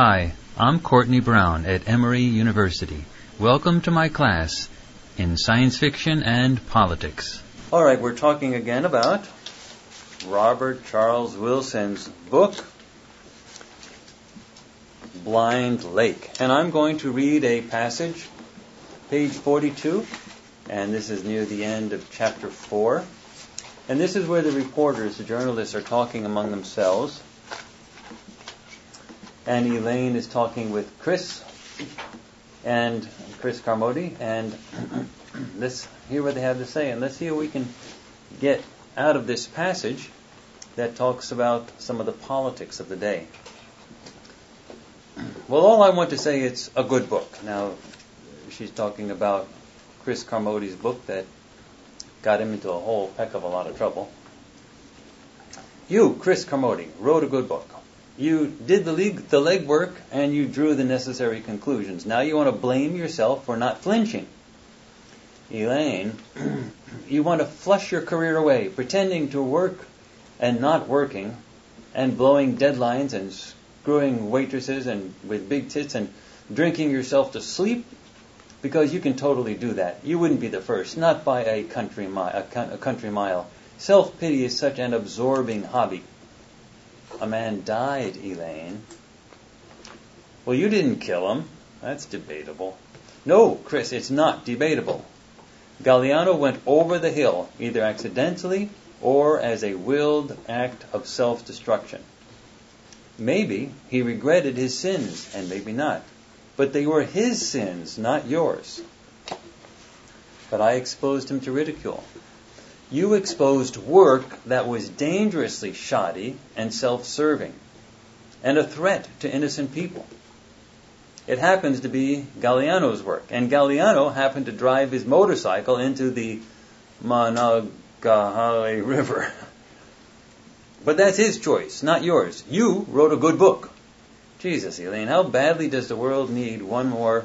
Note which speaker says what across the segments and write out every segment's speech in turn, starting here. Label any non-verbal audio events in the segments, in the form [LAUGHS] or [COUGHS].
Speaker 1: Hi, I'm Courtney Brown at Emory University. Welcome to my class in science fiction and politics.
Speaker 2: All right, we're talking again about Robert Charles Wilson's book, Blind Lake. And I'm going to read a passage, page 42, and this is near the end of chapter 4. And this is where the reporters, the journalists, are talking among themselves. And Elaine is talking with Chris and Chris Carmody, and let's hear what they have to say, and let's see what we can get out of this passage that talks about some of the politics of the day. Well, all I want to say it's a good book. Now, she's talking about Chris Carmody's book that got him into a whole heck of a lot of trouble. You, Chris Carmody, wrote a good book. You did the, leg, the legwork and you drew the necessary conclusions. Now you want to blame yourself for not flinching. Elaine, [CLEARS THROAT] you want to flush your career away, pretending to work and not working, and blowing deadlines and screwing waitresses and with big tits and drinking yourself to sleep because you can totally do that. You wouldn't be the first, not by a country mile. A country mile. Self pity is such an absorbing hobby. A man died, Elaine. Well, you didn't kill him. That's debatable. No, Chris, it's not debatable. Galliano went over the hill, either accidentally or as a willed act of self destruction. Maybe he regretted his sins, and maybe not. But they were his sins, not yours. But I exposed him to ridicule. You exposed work that was dangerously shoddy and self serving, and a threat to innocent people. It happens to be Galliano's work, and Galliano happened to drive his motorcycle into the Monongahela River. [LAUGHS] But that's his choice, not yours. You wrote a good book. Jesus, Elaine, how badly does the world need one more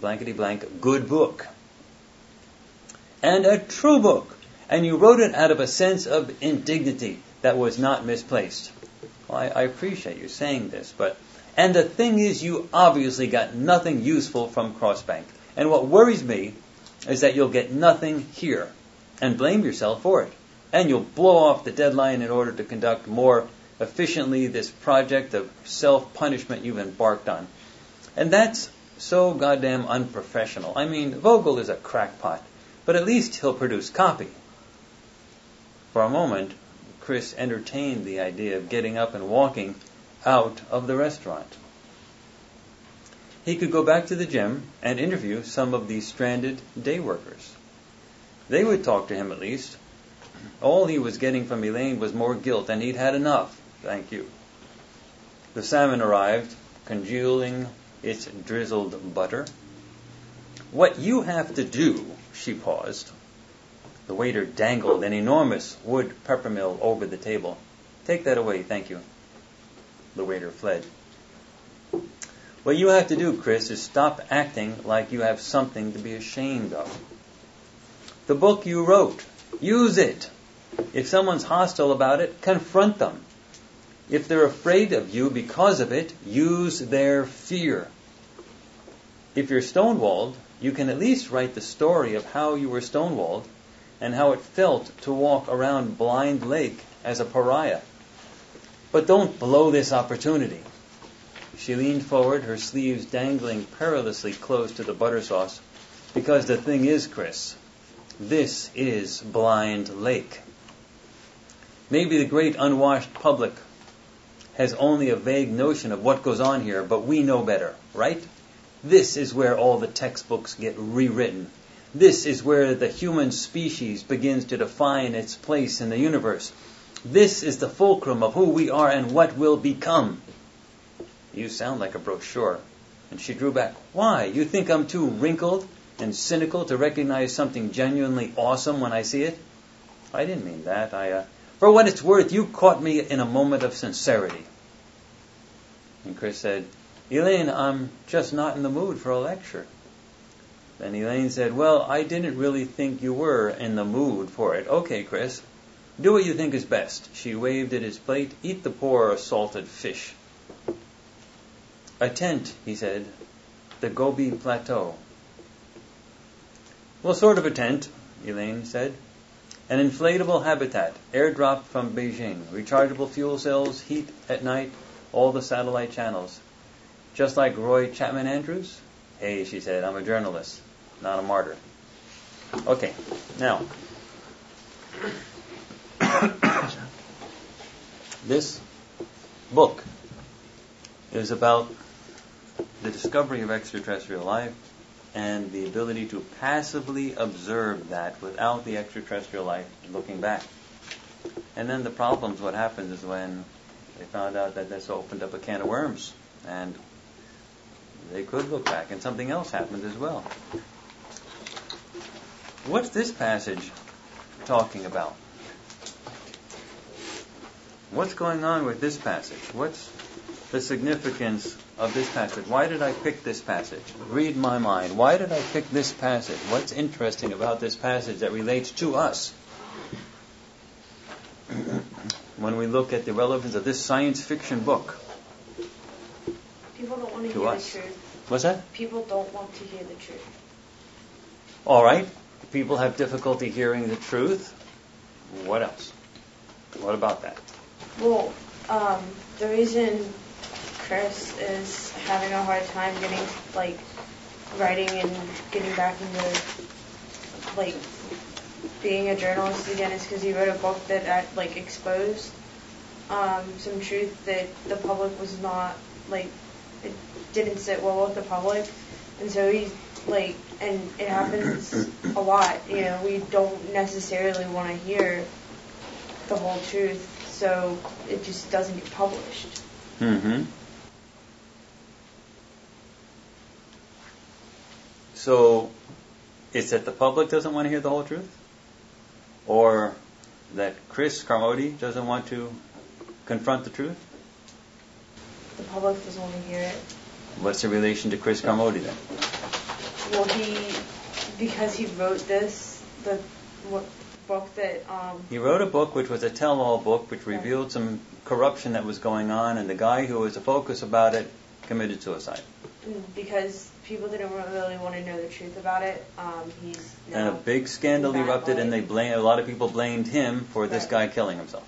Speaker 2: blankety blank good book? And a true book. And you wrote it out of a sense of indignity that was not misplaced. Well, I, I appreciate you saying this, but and the thing is, you obviously got nothing useful from Crossbank. And what worries me is that you'll get nothing here and blame yourself for it. And you'll blow off the deadline in order to conduct more efficiently this project of self punishment you've embarked on. And that's so goddamn unprofessional. I mean, Vogel is a crackpot, but at least he'll produce copy. For a moment, Chris entertained the idea of getting up and walking out of the restaurant. He could go back to the gym and interview some of the stranded day workers. They would talk to him at least. All he was getting from Elaine was more guilt, and he'd had enough. Thank you. The salmon arrived, congealing its drizzled butter. What you have to do, she paused. The waiter dangled an enormous wood peppermill over the table. Take that away, thank you. The waiter fled. What you have to do, Chris, is stop acting like you have something to be ashamed of. The book you wrote, use it. If someone's hostile about it, confront them. If they're afraid of you because of it, use their fear. If you're stonewalled, you can at least write the story of how you were stonewalled and how it felt to walk around Blind Lake as a pariah. But don't blow this opportunity. She leaned forward, her sleeves dangling perilously close to the butter sauce. Because the thing is, Chris, this is Blind Lake. Maybe the great unwashed public has only a vague notion of what goes on here, but we know better, right? This is where all the textbooks get rewritten. This is where the human species begins to define its place in the universe. This is the fulcrum of who we are and what will become. You sound like a brochure. And she drew back. Why? You think I'm too wrinkled and cynical to recognize something genuinely awesome when I see it? I didn't mean that. I, uh, for what it's worth, you caught me in a moment of sincerity. And Chris said, Elaine, I'm just not in the mood for a lecture. Then Elaine said, Well, I didn't really think you were in the mood for it. Okay, Chris, do what you think is best. She waved at his plate. Eat the poor salted fish. A tent, he said, the Gobi Plateau. Well, sort of a tent, Elaine said. An inflatable habitat, airdropped from Beijing, rechargeable fuel cells, heat at night, all the satellite channels. Just like Roy Chapman Andrews? Hey, she said, I'm a journalist, not a martyr. Okay, now. [COUGHS] this book is about the discovery of extraterrestrial life and the ability to passively observe that without the extraterrestrial life looking back. And then the problems, what happens is when they found out that this opened up a can of worms and they could look back and something else happened as well. What's this passage talking about? What's going on with this passage? What's the significance of this passage? Why did I pick this passage? Read my mind. Why did I pick this passage? What's interesting about this passage that relates to us? when we look at the relevance of this science fiction book.
Speaker 3: People don't want to,
Speaker 2: To
Speaker 3: hear
Speaker 2: us.
Speaker 3: the truth.
Speaker 2: What's that?
Speaker 3: People don't want to hear the truth.
Speaker 2: All right. People have difficulty hearing the truth. What else? What about that?
Speaker 3: Well, um, the reason Chris is having a hard time getting like writing and getting back into like being a journalist again is because he wrote a book that uh, like exposed um, some truth that the public was not like it didn't sit well with the public, and so he's like, and it happens a lot. You know, we don't necessarily want to hear the whole truth, so it just doesn't get published.
Speaker 2: Mm-hmm. So, it's that the public doesn't want to hear the whole truth? Or that Chris Carmody doesn't want to confront the truth?
Speaker 3: The public doesn't want to hear it.
Speaker 2: What's the relation to Chris Carmody then?
Speaker 3: Well, he because he wrote this the what, book that um,
Speaker 2: He wrote a book which was a tell all book which
Speaker 3: Right.
Speaker 2: revealed some corruption that was going on, and the guy who was the focus about it committed suicide.
Speaker 3: because people didn't really want to know the truth about it. Um, he's
Speaker 2: And a big scandal erupted, and they blame a lot of people blamed him for this guy killing himself.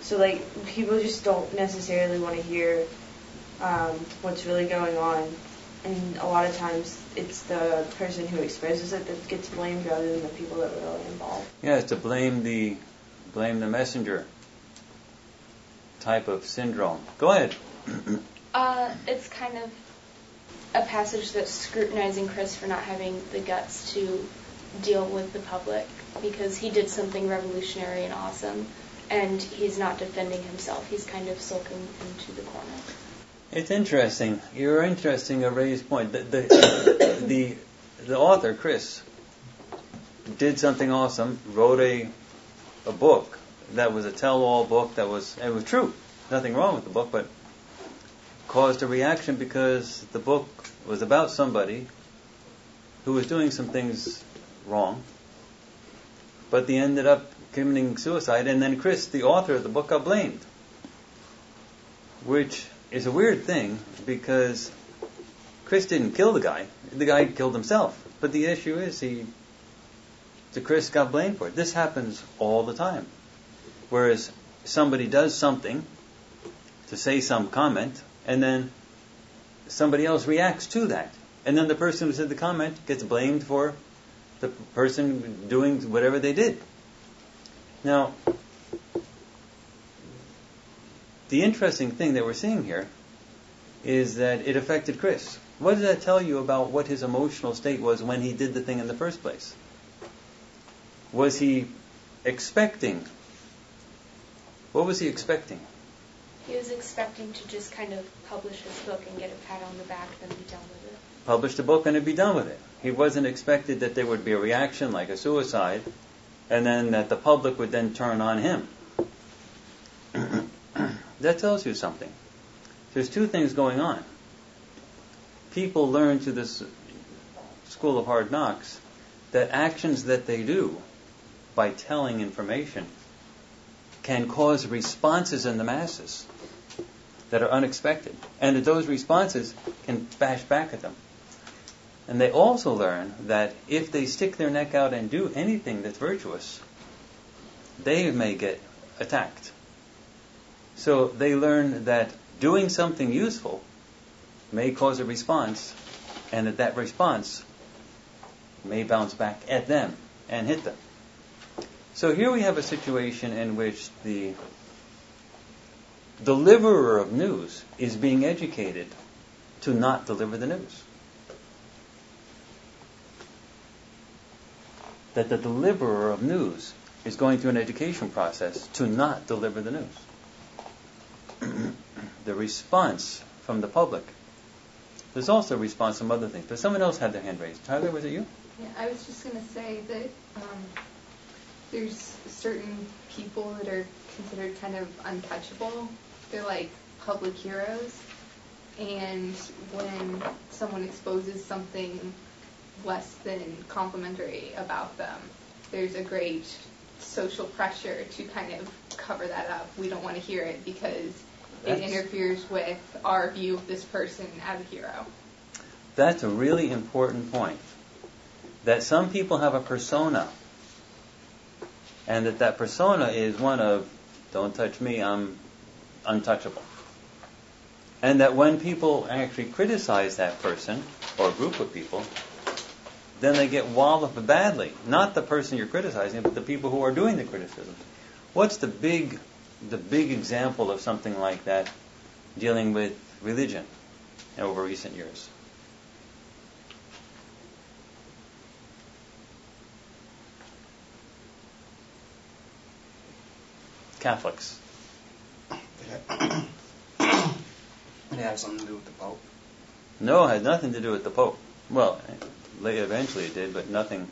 Speaker 3: So like people just don't necessarily want to hear um, what's really going on, and a lot of times it's the person who exposes it that gets blamed rather than the people that were really involved.
Speaker 2: Yeah, it's to blame the blame the messenger type of syndrome. Go ahead. [COUGHS]
Speaker 4: Uh, it's kind of a passage that's scrutinizing Chris for not having the guts to deal with the public because he did something revolutionary and awesome, and he's not defending himself. He's kind of sulking into the corner.
Speaker 2: It's interesting. You're interesting. A raised point. The the, [COUGHS] the the author Chris did something awesome. Wrote a a book that was a tell-all book that was it was true. Nothing wrong with the book, but caused a reaction because the book was about somebody who was doing some things wrong, but they ended up committing suicide, and then Chris, the author of the book, got blamed, which is a weird thing because Chris didn't kill the guy; the guy killed himself. But the issue is he, the Chris got blamed for it. This happens all the time, whereas somebody does something to say some comment, and then somebody else reacts to that. And then the person who said the comment gets blamed for the person doing whatever they did. Now, the interesting thing that we're seeing here is that it affected Chris. What does that tell you about what his emotional state was when he did the thing in the first place? Was he expecting? What was he expecting?
Speaker 4: He was expecting to just kind of publish his book and get a pat on the back and be done with it.
Speaker 2: publish the book and it'd be done with it. He wasn't expected that there would be a reaction like a suicide, and then that the public would then turn on him. That tells you something. There's two things going on. People learn through this school of hard knocks that actions that they do by telling information can cause responses in the masses. that are unexpected, and that those responses can bash back at them. And they also learn that if they stick their neck out and do anything that's virtuous, they may get attacked. So they learn that doing something useful may cause a response, and that that response may bounce back at them and hit them. So here we have a situation in which the deliverer of news is being educated to not deliver the news. That the deliverer of news is going through an education process to not deliver the news. The response from the public. There's also a response from other things. But someone else had their hand raised. Tyler, was it you?
Speaker 5: Yeah, I was just going to say that um, there's certain people that are considered kind of untouchable. They're like public heroes. And when someone exposes something less than complimentary about them, there's a great social pressure to kind of cover that up. We don't want to hear it because
Speaker 2: That's-
Speaker 5: it interferes with our view of this person as a hero.
Speaker 2: That's a really important point. That some people have a persona, and that that persona is one of, don't touch me, I'm untouchable. And that when people actually criticize that person, or a group of people, then they get walloped badly. Not the person you're criticizing, but the people who are doing the criticism. What's the big, the big example of something like that dealing with religion over recent years? Catholics. [COUGHS]
Speaker 6: It has something to do with the Pope.
Speaker 2: No, it had nothing to do with the Pope. Well, later eventually it did, but nothing.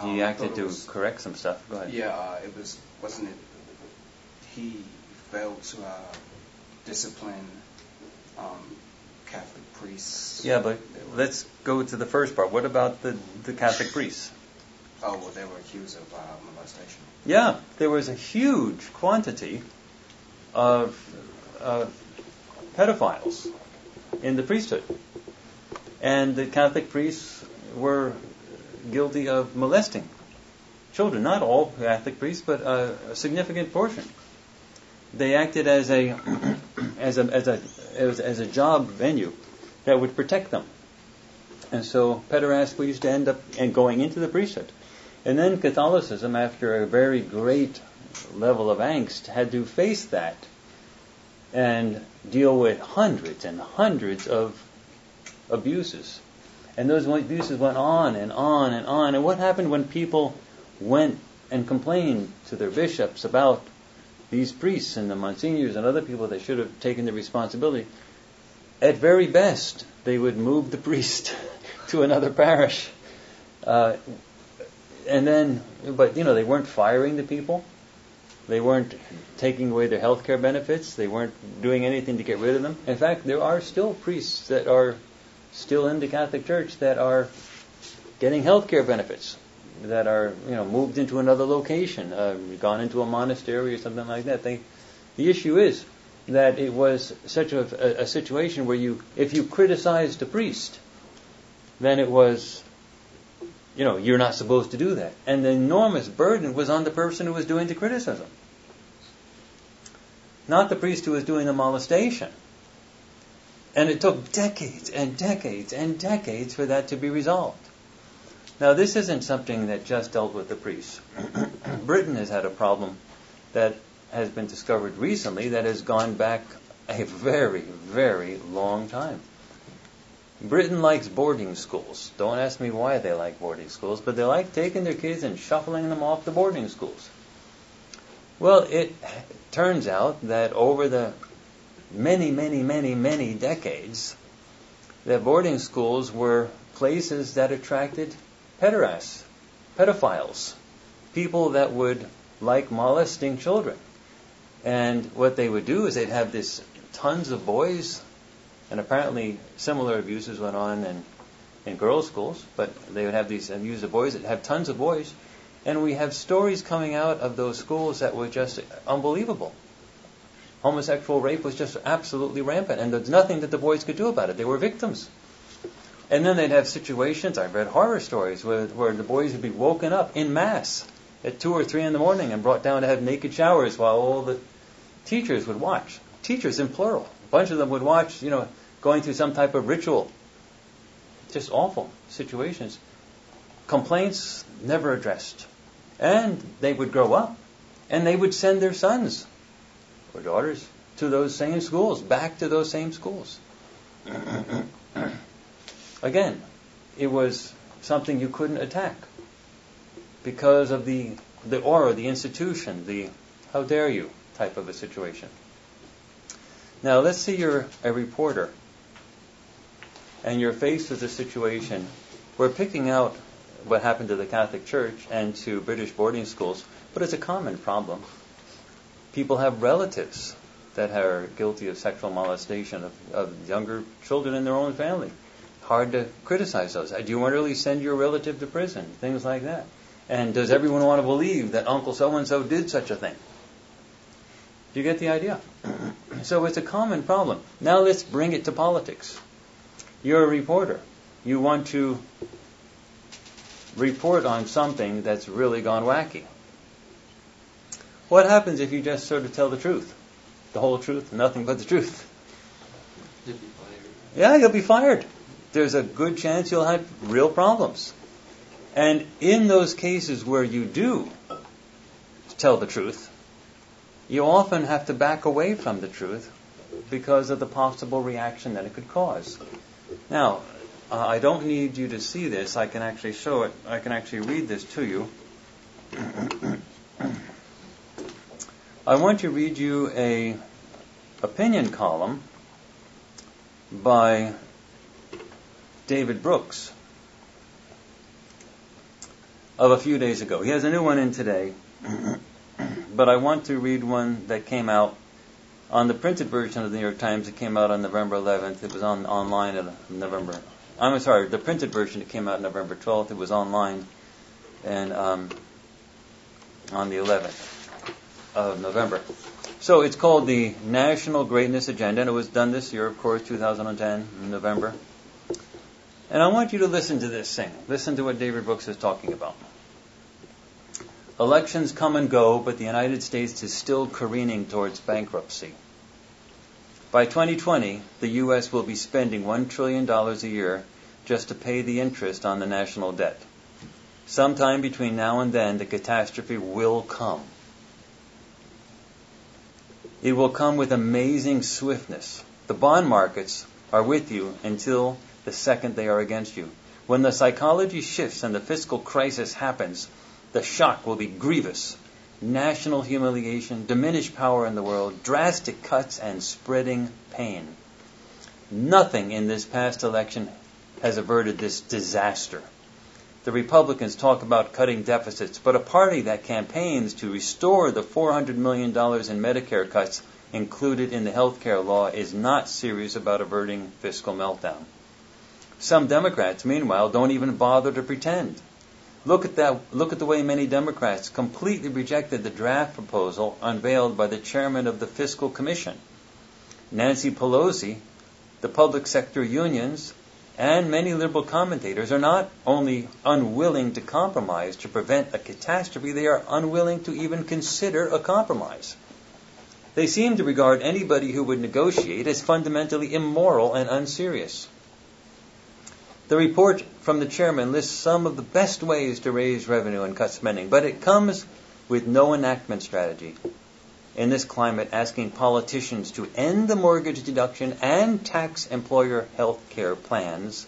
Speaker 2: He
Speaker 6: Um,
Speaker 2: acted to
Speaker 6: was-
Speaker 2: correct some stuff. Go ahead.
Speaker 6: Yeah, uh, it was, wasn't it? He failed to uh, discipline um, Catholic priests.
Speaker 2: Yeah, but let's go to the first part. What about the, the Catholic priests?
Speaker 6: Oh, well, they were accused of uh, molestation.
Speaker 2: Yeah, there was a huge quantity of uh, pedophiles in the priesthood. And the Catholic priests were guilty of molesting children. Not all Catholic priests, but a, a significant portion. They acted as a as a as a as, as a job venue that would protect them. And so pederasty used to end up and going into the priesthood. And then Catholicism, after a very great level of angst, had to face that and deal with hundreds and hundreds of abuses. And those abuses went on and on and on. And what happened when people went and complained to their bishops about these priests and the monsignors and other people that should have taken the responsibility? At very best, they would move the priest [LAUGHS] to another parish. Uh, and then, but you know, they weren't firing the people. They weren't taking away their health care benefits. They weren't doing anything to get rid of them. In fact, there are still priests that are still in the Catholic Church that are getting health care benefits, that are you know moved into another location, uh, gone into a monastery or something like that. They, the issue is that it was such a, a, a situation where you, if you criticized a priest, then it was you know, you're not supposed to do that. And the enormous burden was on the person who was doing the criticism. Not the priest who was doing the molestation. And it took decades and decades and decades for that to be resolved. Now, this isn't something that just dealt with the priests. [CLEARS THROAT] Britain has had a problem that has been discovered recently that has gone back a very, very long time. Britain likes boarding schools. Don't ask me why they like boarding schools, but they like taking their kids and shuffling them off to boarding schools. Well, it turns out that over the many, many, many, many decades, that boarding schools were places that attracted pederasts, pedophiles, people that would like molesting children. And what they would do is they'd have this tons of boys and apparently similar abuses went on in, in girls' schools, but they would have these abuse of boys that have tons of boys. And we have stories coming out of those schools that were just unbelievable. homosexual rape was just absolutely rampant, and there's nothing that the boys could do about it. They were victims. And then they'd have situations, I've read horror stories, where, where the boys would be woken up in mass at 2 or 3 in the morning and brought down to have naked showers while all the teachers would watch. Teachers in plural. A bunch of them would watch, you know, going through some type of ritual. Just awful situations. Complaints never addressed. And they would grow up and they would send their sons or daughters to those same schools, back to those same schools. [CLEARS THROAT] Again, it was something you couldn't attack because of the the aura, the institution, the how dare you type of a situation. Now let's say you're a reporter and you're faced with a situation where picking out what happened to the Catholic Church and to British boarding schools, but it's a common problem. People have relatives that are guilty of sexual molestation of, of younger children in their own family. Hard to criticize those. Uh, do you want to really send your relative to prison? Things like that. And does everyone want to believe that Uncle so and so did such a thing? Do you get the idea? [CLEARS THROAT] so it's a common problem. Now let's bring it to politics. You're a reporter. You want to report on something that's really gone wacky. What happens if you just sort of tell the truth? The whole truth, nothing but the truth.
Speaker 7: You'd be fired.
Speaker 2: Yeah, you'll be fired. There's a good chance you'll have real problems. And in those cases where you do tell the truth, you often have to back away from the truth because of the possible reaction that it could cause. Now, uh, I don't need you to see this. I can actually show it. I can actually read this to you. I want to read you a opinion column by David Brooks of a few days ago. He has a new one in today, [CLEARS THROAT] but I want to read one that came out on the printed version of the New York Times. It came out on November 11th. It was on online at November. I'm sorry, the printed version. It came out November 12th. It was online, and um, on the 11th of November. So it's called the National Greatness Agenda, and it was done this year, of course, 2010, in November. And I want you to listen to this thing. Listen to what David Brooks is talking about. Elections come and go, but the United States is still careening towards bankruptcy. By 2020, the U.S. will be spending $1 trillion a year just to pay the interest on the national debt. Sometime between now and then, the catastrophe will come. It will come with amazing swiftness. The bond markets are with you until the second they are against you. When the psychology shifts and the fiscal crisis happens, the shock will be grievous. National humiliation, diminished power in the world, drastic cuts, and spreading pain. Nothing in this past election has averted this disaster. The Republicans talk about cutting deficits, but a party that campaigns to restore the $400 million in Medicare cuts included in the health care law is not serious about averting fiscal meltdown. Some Democrats, meanwhile, don't even bother to pretend. Look at that. Look at the way many Democrats completely rejected the draft proposal unveiled by the chairman of the Fiscal Commission. Nancy Pelosi, the public sector unions, and many liberal commentators are not only unwilling to compromise to prevent a catastrophe, they are unwilling to even consider a compromise. They seem to regard anybody who would negotiate as fundamentally immoral and unserious. The report from the chairman lists some of the best ways to raise revenue and cut spending, but it comes with no enactment strategy. In this climate, asking politicians to end the mortgage deduction and tax employer health care plans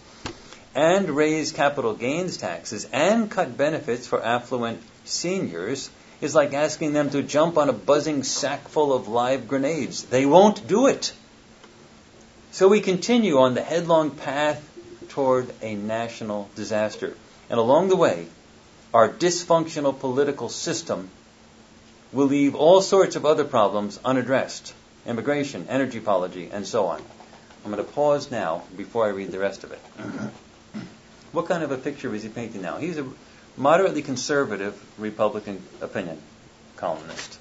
Speaker 2: and raise capital gains taxes and cut benefits for affluent seniors is like asking them to jump on a buzzing sack full of live grenades. They won't do it. So we continue on the headlong path toward a national disaster. And along the way, our dysfunctional political system will leave all sorts of other problems unaddressed immigration, energy policy, and so on. I'm going to pause now before I read the rest of it. [COUGHS] what kind of a picture is he painting now? He's a moderately conservative Republican opinion columnist.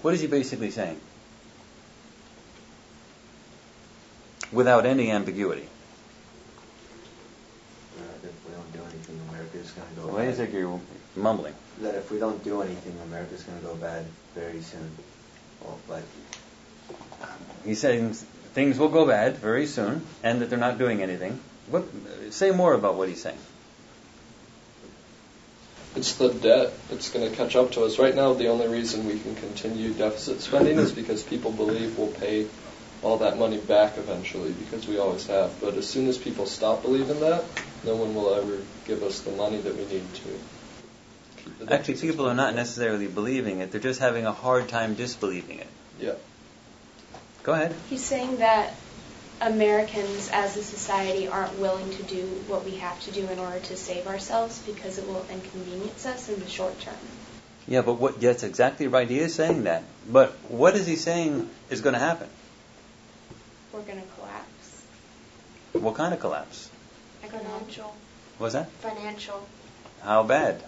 Speaker 2: What is he basically saying? Without any ambiguity. Why is
Speaker 8: bad.
Speaker 2: it you're mumbling?
Speaker 8: That if we don't do anything, America's going to go bad very soon. Well, but um,
Speaker 2: He's saying things will go bad very soon, and that they're not doing anything. What? Say more about what he's saying.
Speaker 9: It's the debt that's going to catch up to us. Right now, the only reason we can continue deficit spending is because people believe we'll pay all that money back eventually, because we always have. But as soon as people stop believing that, no one will ever give us the money that we need to.
Speaker 2: Actually, people are not necessarily believing it; they're just having a hard time disbelieving it.
Speaker 9: Yeah.
Speaker 2: Go ahead.
Speaker 4: He's saying that Americans as a society aren't willing to do what we have to do in order to save ourselves because it will inconvenience us in the short term.
Speaker 2: Yeah, but what? That's exactly right. He is saying that. But what is he saying is going to happen?
Speaker 4: We're going to collapse.
Speaker 2: What kind of collapse?
Speaker 3: Financial.
Speaker 2: Was that?
Speaker 3: Financial.
Speaker 2: How bad?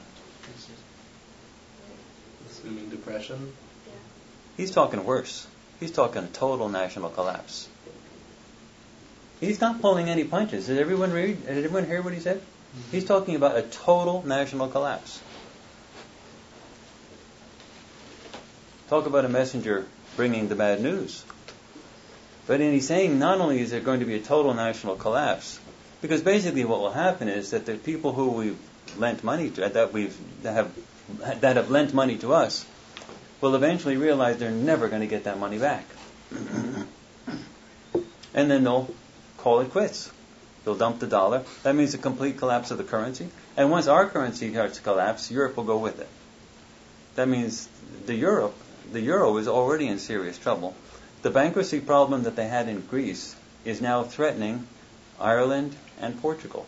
Speaker 9: Assuming depression.
Speaker 2: He's talking worse. He's talking total national collapse. He's not pulling any punches. Did everyone read? Did everyone hear what he said? Mm-hmm. He's talking about a total national collapse. Talk about a messenger bringing the bad news. But then he's saying not only is there going to be a total national collapse, because basically what will happen is that the people who we've lent money to, that we've that have that have lent money to us, will eventually realize they're never going to get that money back. and then they'll call it quits. They'll dump the dollar. That means a complete collapse of the currency. And once our currency starts to collapse, Europe will go with it. That means the Europe, the euro is already in serious trouble. The bankruptcy problem that they had in Greece is now threatening Ireland and Portugal.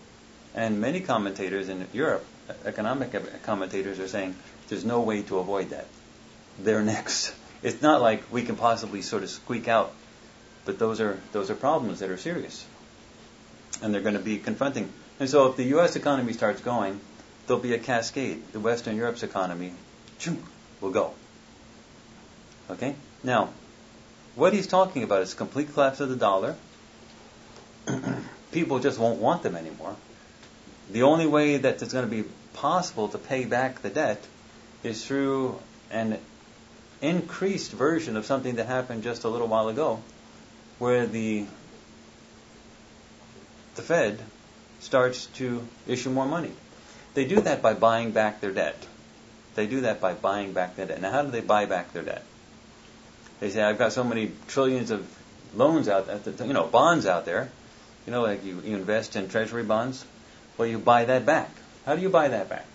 Speaker 2: And many commentators in Europe, economic commentators, are saying there's no way to avoid that they're [LAUGHS] next. It's not like we can possibly sort of squeak out, but those are those are problems that are serious, and they're going to be confronting. And so, if the U.S. economy starts going, there'll be a cascade. The Western Europe's economy, will go. Okay. Now, what he's talking about is complete collapse of the dollar. [CLEARS THROAT] People just won't want them anymore. The only way that it's going to be possible to pay back the debt is through an increased version of something that happened just a little while ago, where the the Fed starts to issue more money. They do that by buying back their debt. They do that by buying back their debt. Now, how do they buy back their debt? They say, "I've got so many trillions of loans out, there, you know, bonds out there. You know, like you, you invest in Treasury bonds. Well, you buy that back. How do you buy that back?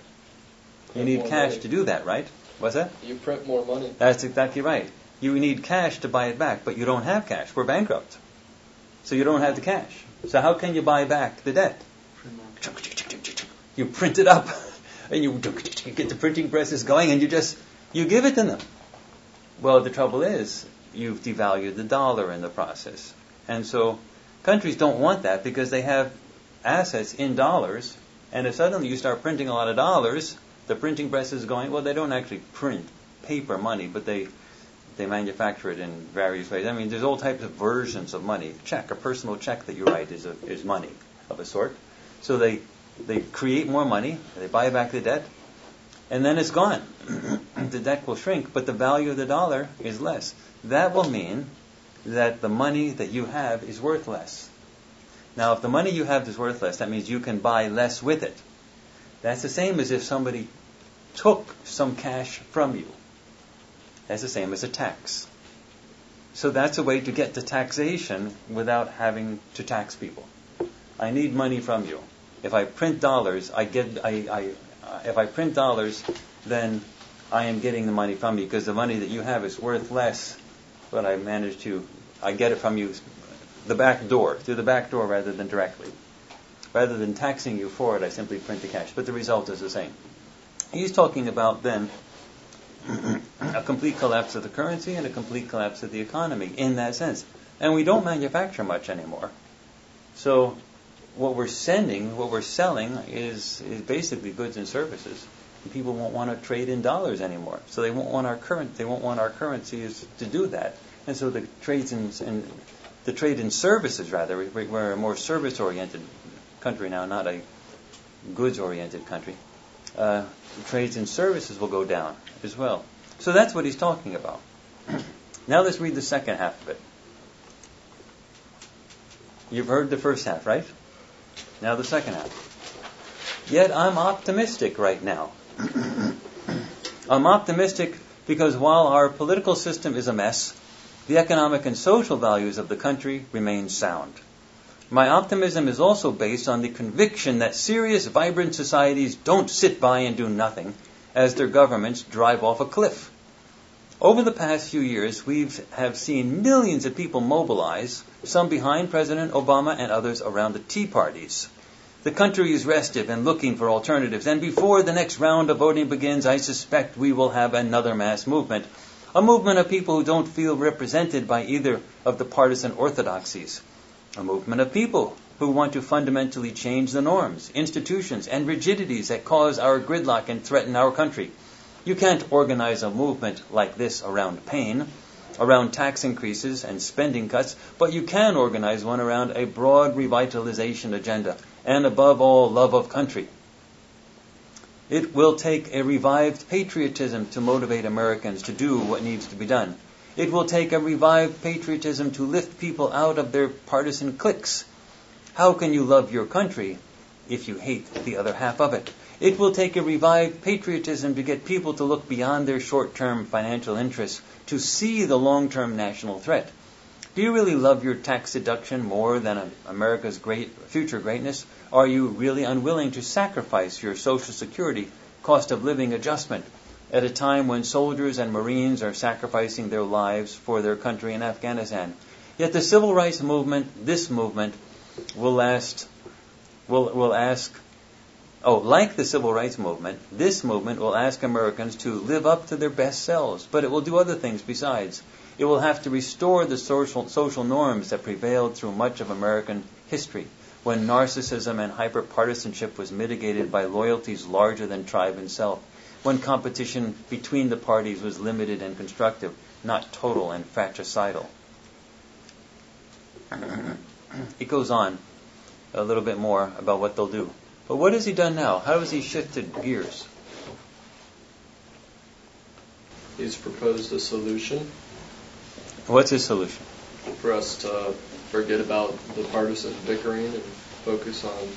Speaker 2: You need cash
Speaker 9: money.
Speaker 2: to do that, right? What's that?
Speaker 9: You print more money.
Speaker 2: That's exactly right. You need cash to buy it back, but you don't have cash. We're bankrupt. So you don't have the cash. So how can you buy back the debt? You print it up [LAUGHS] and you [LAUGHS] get the printing presses going and you just you give it to them. Well, the trouble is you've devalued the dollar in the process. And so countries don't want that because they have assets in dollars and if suddenly you start printing a lot of dollars, the printing press is going, well, they don't actually print paper money, but they they manufacture it in various ways. I mean, there's all types of versions of money. Check, a personal check that you write is a, is money of a sort. So they they create more money, they buy back the debt, and then it's gone. [CLEARS THROAT] the debt will shrink, but the value of the dollar is less. That will mean that the money that you have is worth less. Now, if the money you have is worth less, that means you can buy less with it. That's the same as if somebody took some cash from you. That's the same as a tax. So that's a way to get to taxation without having to tax people. I need money from you. If I print dollars, I get. I, I if I print dollars, then I am getting the money from you because the money that you have is worth less. But I manage to. I get it from you, the back door through the back door rather than directly. Rather than taxing you for it, I simply print the cash. But the result is the same. He's talking about then [CLEARS THROAT] a complete collapse of the currency and a complete collapse of the economy in that sense. And we don't manufacture much anymore. So what we're sending, what we're selling is, is basically goods and services. People won't want to trade in dollars anymore. So they won't want our current they won't want our currencies to do that. And so the trades in, in the trade in services, rather, we- we're a more service oriented country now, not a goods oriented country. Uh, trades in services will go down as well. So that's what he's talking about. [CLEARS THROAT] now let's read the second half of it. You've heard the first half, right? Now the second half. Yet I'm optimistic right now. I'm optimistic because while our political system is a mess, the economic and social values of the country remain sound. My optimism is also based on the conviction that serious, vibrant societies don't sit by and do nothing as their governments drive off a cliff. Over the past few years, we have have seen millions of people mobilize, some behind President Obama and others around the Tea Parties. The country is restive and looking for alternatives, and before the next round of voting begins, I suspect we will have another mass movement. A movement of people who don't feel represented by either of the partisan orthodoxies. A movement of people who want to fundamentally change the norms, institutions, and rigidities that cause our gridlock and threaten our country. You can't organize a movement like this around pain, around tax increases and spending cuts, but you can organize one around a broad revitalization agenda and above all, love of country. It will take a revived patriotism to motivate Americans to do what needs to be done. It will take a revived patriotism to lift people out of their partisan cliques. How can you love your country if you hate the other half of it? It will take a revived patriotism to get people to look beyond their short term financial interests to see the long term national threat. Do you really love your tax deduction more than America's great future greatness? Are you really unwilling to sacrifice your Social Security cost of living adjustment at a time when soldiers and Marines are sacrificing their lives for their country in Afghanistan? Yet the civil rights movement, this movement, will last, will, will ask, oh, like the civil rights movement, this movement will ask Americans to live up to their best selves, but it will do other things besides. It will have to restore the social, social norms that prevailed through much of American history, when narcissism and hyperpartisanship was mitigated by loyalties larger than tribe and self, when competition between the parties was limited and constructive, not total and fratricidal. it goes on a little bit more about what they'll do. But what has he done now? How has he shifted gears?
Speaker 9: He's proposed a solution
Speaker 2: What's his solution?
Speaker 9: for us to forget about the partisan bickering and focus on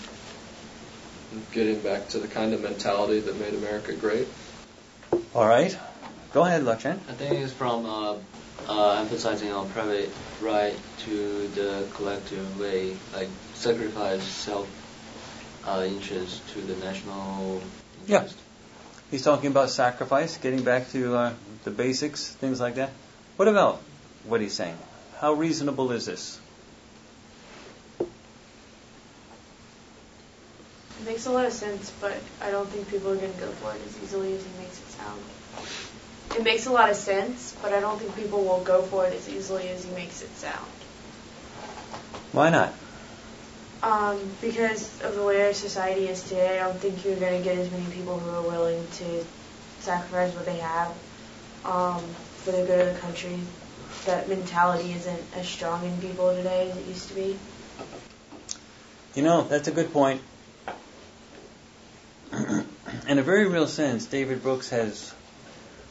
Speaker 9: getting back to the kind of mentality that made America great.
Speaker 2: All right. Go ahead, Lakshan.
Speaker 7: I think it's from uh, uh, emphasizing on private right to the collective way, like sacrifice self uh, interest to the national
Speaker 2: Yeah.
Speaker 7: interest.
Speaker 2: He's talking about sacrifice, getting back to uh, the basics, things like that. What about what he's saying? How reasonable is this?
Speaker 3: It makes a lot of sense, but I don't think people are going to go for it as easily as he makes it sound. It makes a lot of sense, but I don't think people will go for it as easily as he makes it sound.
Speaker 2: Why not?
Speaker 3: Um, because of the way our society is today, I don't think you're going to get as many people who are willing to sacrifice what they have um, for the good of the country. That mentality isn't as strong in people today as it used to be.
Speaker 2: You know, that's a good point. [CLEARS THROAT] In a very real sense, David Brooks has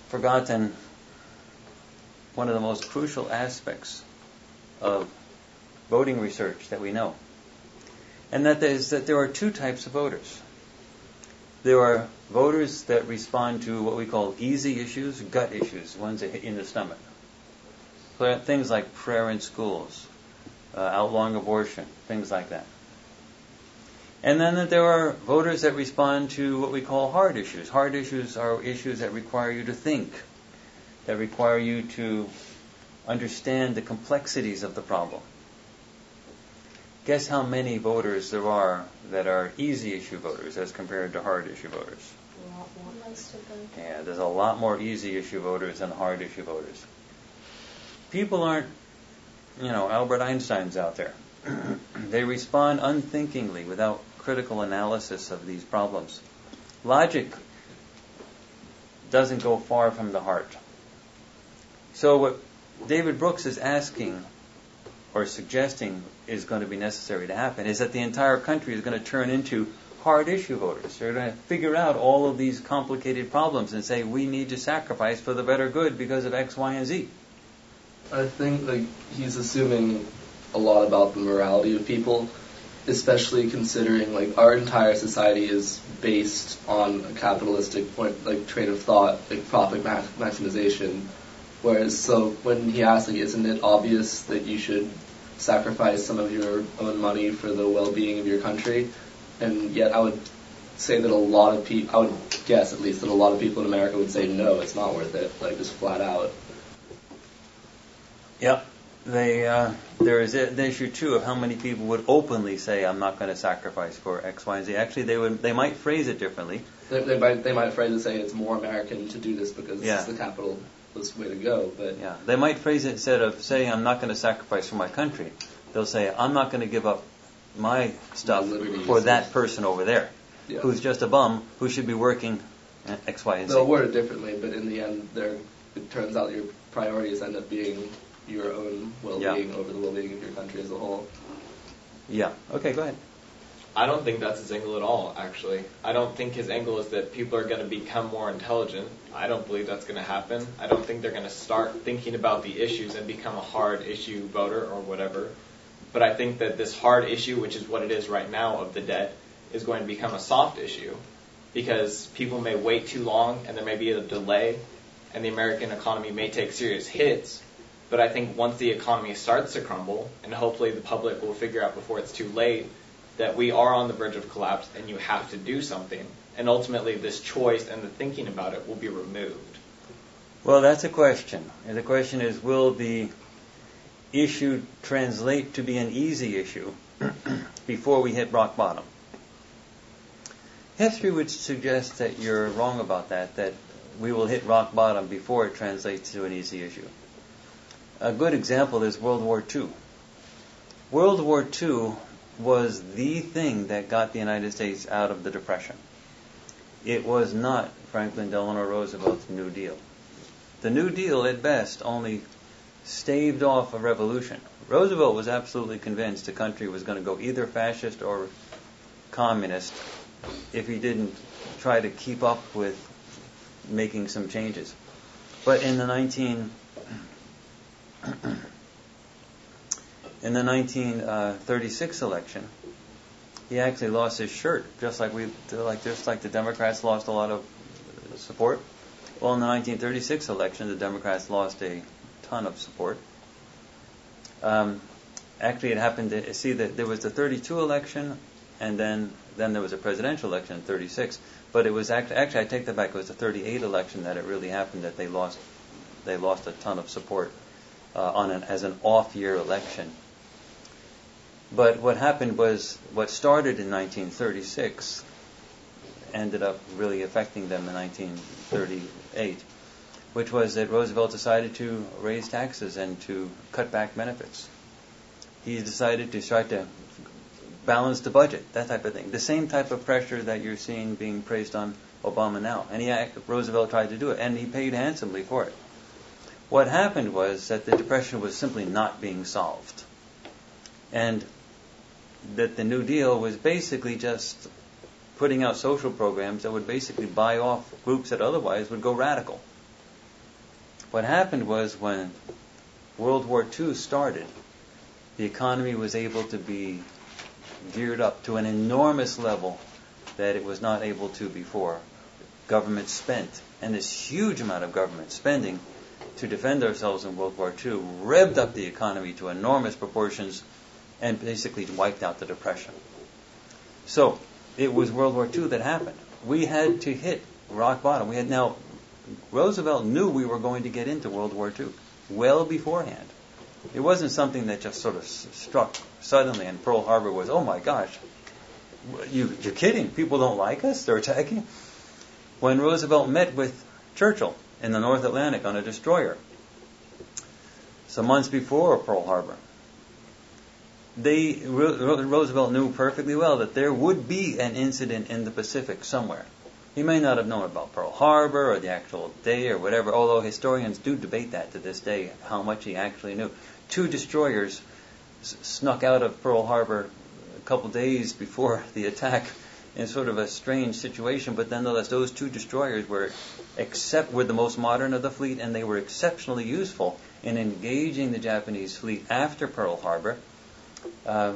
Speaker 2: forgotten one of the most crucial aspects of voting research that we know. And that is that there are two types of voters. There are voters that respond to what we call easy issues, gut issues, ones that hit in the stomach. Pra- Things like prayer in schools, uh, outlawing abortion, things like that. And then that there are voters that respond to what we call hard issues. Hard issues are issues that require you to think, that require you to understand the complexities of the problem. Guess how many voters there are that are easy issue voters as compared to hard issue voters?
Speaker 4: Most of them.
Speaker 2: Yeah, there's a lot more easy issue voters than hard issue voters. People aren't, you know, Albert Einstein's out there. [CLEARS THROAT] they respond unthinkingly without critical analysis of these problems. Logic doesn't go far from the heart. So what David Brooks is asking or suggesting is going to be necessary to happen is that the entire country is going to turn into hard issue voters. They're going to figure out all of these complicated problems and say we need to sacrifice for the better good because of X, Y, and Z.
Speaker 10: I think like he's assuming a lot about the morality of people, especially considering like our entire society is based on a capitalistic point like train of thought, like profit max- maximization. Whereas so when he asks like, isn't it obvious that you should sacrifice some of your own money for the well-being of your country? And yet I would say that a lot of people, I would guess at least that a lot of people in America would say no, it's not worth it, like just flat out.
Speaker 2: Yep. They, uh, there is an issue too of how many people would openly say, "I'm not going to sacrifice for X, Y, and Z." Actually, they would. They might phrase it differently.
Speaker 10: They, they might they might phrase it saying it's more American to do this because
Speaker 2: Yeah.
Speaker 10: it's the capitalist way to go. But
Speaker 2: Yeah, they might phrase it instead of saying, "I'm not going to sacrifice for my country." They'll say, "I'm not going to give up my stuff
Speaker 10: liberties.
Speaker 2: for that person over there,
Speaker 10: yeah.
Speaker 2: who's just a bum who should be working X, Y, and Z."
Speaker 10: They'll word it differently, but in the end, it turns out your priorities end up being your own well-being over the well-being of your country as a whole.
Speaker 2: Yeah. Okay, go ahead.
Speaker 11: I don't think that's his angle at all, actually. I don't think his angle is that people are going to become more intelligent. I don't believe that's going to happen. I don't think they're going to start thinking about the issues and become a hard issue voter or whatever. But I think that this hard issue, which is what it is right now of the debt, is going to become a soft issue because people may wait too long and there may be a delay and the American economy may take serious hits. But I think once the economy starts to crumble, and hopefully the public will figure out before it's too late that we are on the verge of collapse and you have to do something. And ultimately, this choice and the thinking about it will be removed.
Speaker 2: Well, that's a question. And the question is, will the issue translate to be an easy issue [CLEARS THROAT] before we hit rock bottom? History would suggest that you're wrong about that, that we will hit rock bottom before it translates to an easy issue. A good example is World War II. World War II was the thing that got the United States out of the Depression. It was not Franklin Delano Roosevelt's New Deal. The New Deal, at best, only staved off a revolution. Roosevelt was absolutely convinced the country was going to go either fascist or communist if he didn't try to keep up with making some changes. But in the 19 in the 1936 election, he actually lost his shirt, just like we, like just like the Democrats lost a lot of support. Well, in the 1936 election, the Democrats lost a ton of support. Um, actually, it happened. To, see that there was the 32 election, and then then there was a presidential election in 36. But it was actually, actually I take that back. It was the 38 election that it really happened that they lost they lost a ton of support Uh, on an, as an off-year election. But what happened was what started in 1936 ended up really affecting them in 1938, which was that Roosevelt decided to raise taxes and to cut back benefits. He decided to try to balance the budget, that type of thing. The same type of pressure that you're seeing being praised on Obama now. And he, Roosevelt tried to do it, and he paid handsomely for it. What happened was that the Depression was simply not being solved. And that the New Deal was basically just putting out social programs that would basically buy off groups that otherwise would go radical. What happened was when World War II started, the economy was able to be geared up to an enormous level that it was not able to before. Government spent, and this huge amount of government spending to defend ourselves in World War II revved up the economy to enormous proportions and basically wiped out the Depression. So it was World War II that happened. We had to hit rock bottom. We had now Roosevelt knew we were going to get into World War II well beforehand. It wasn't something that just sort of struck suddenly, and Pearl Harbor was, oh my gosh, you, you're kidding. People don't like us. They're attacking. When Roosevelt met with Churchill in the North Atlantic on a destroyer, some months before Pearl Harbor, they Roosevelt knew perfectly well that there would be an incident in the Pacific somewhere. He may not have known about Pearl Harbor or the actual day or whatever, although historians do debate that to this day, how much he actually knew. Two destroyers s- snuck out of Pearl Harbor a couple days before [LAUGHS] the attack in sort of a strange situation, but nonetheless, those two destroyers were except were the most modern of the fleet, and they were exceptionally useful in engaging the Japanese fleet after Pearl Harbor, uh,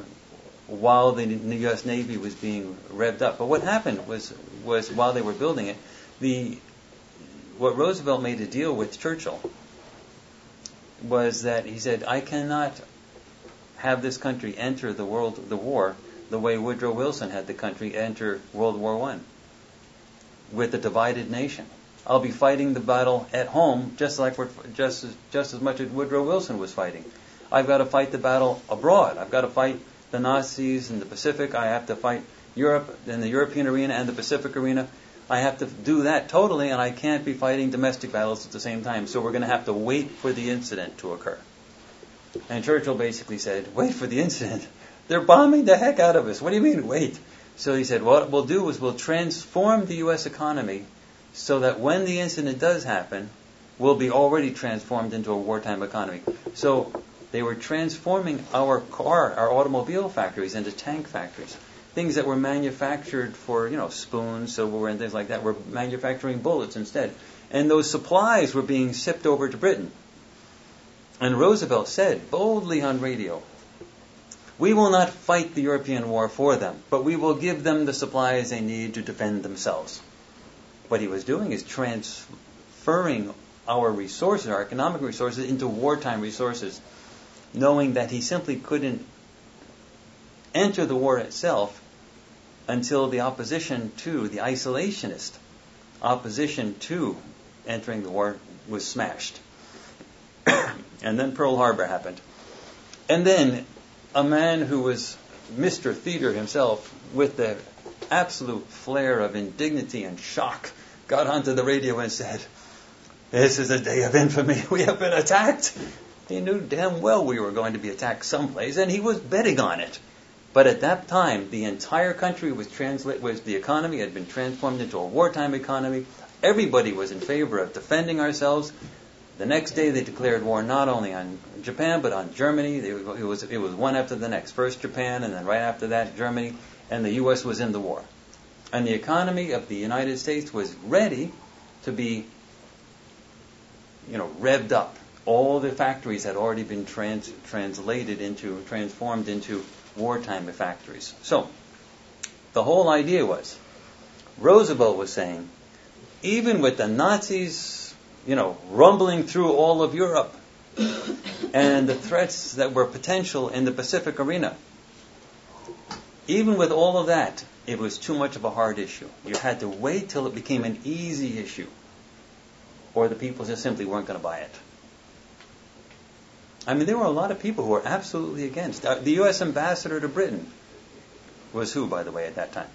Speaker 2: while the, U.S. Navy was being revved up. But what happened was was while they were building it, the what Roosevelt made a deal with Churchill was that he said, "I cannot have this country enter the world the war the way Woodrow Wilson had the country enter World War One with a divided nation. I'll be fighting the battle at home just like we're just as, just as much as Woodrow Wilson was fighting. I've got to fight the battle abroad. I've got to fight the Nazis in the Pacific. I have to fight Europe in the European arena and the Pacific arena. I have to do that totally, and I can't be fighting domestic battles at the same time. So we're going to have to wait for the incident to occur. And Churchill basically said, "Wait for the incident. They're bombing the heck out of us. What do you mean, wait?" So he said, "What we'll do is we'll transform the U.S. economy so that when the incident does happen, we'll be already transformed into a wartime economy." So they were transforming our car, our automobile factories into tank factories. Things that were manufactured for, you know, spoons, silverware, and things like that were manufacturing bullets instead. And those supplies were being shipped over to Britain. And Roosevelt said boldly on radio, we will not fight the European war for them, but we will give them the supplies they need to defend themselves. What he was doing is transferring our resources, our economic resources, into wartime resources, knowing that he simply couldn't enter the war itself until the opposition to, the isolationist opposition to entering the war was smashed. [COUGHS] and then Pearl Harbor happened. And then a man who was Mr. Theater himself, with the absolute flair of indignity and shock, got onto the radio and said, This is a day of infamy. [LAUGHS] We have been attacked. He knew damn well we were going to be attacked someplace, and he was betting on it. But at that time, the entire country was translate was the economy had been transformed into a wartime economy. Everybody was in favor of defending ourselves. The next day, they declared war not only on Japan but on Germany. It was it was one after the next. First Japan, and then right after that Germany, and the U.S. was in the war. And the economy of the United States was ready to be, you know, revved up. All the factories had already been trans- translated into, transformed into wartime factories. So, the whole idea was, Roosevelt was saying, even with the Nazis, you know, rumbling through all of Europe, and the threats that were potential in the Pacific arena, even with all of that, it was too much of a hard issue. You had to wait till it became an easy issue, or the people just simply weren't going to buy it. I mean, there were a lot of people who were absolutely against. Uh, the U.S. ambassador to Britain was who, by the way, at that time?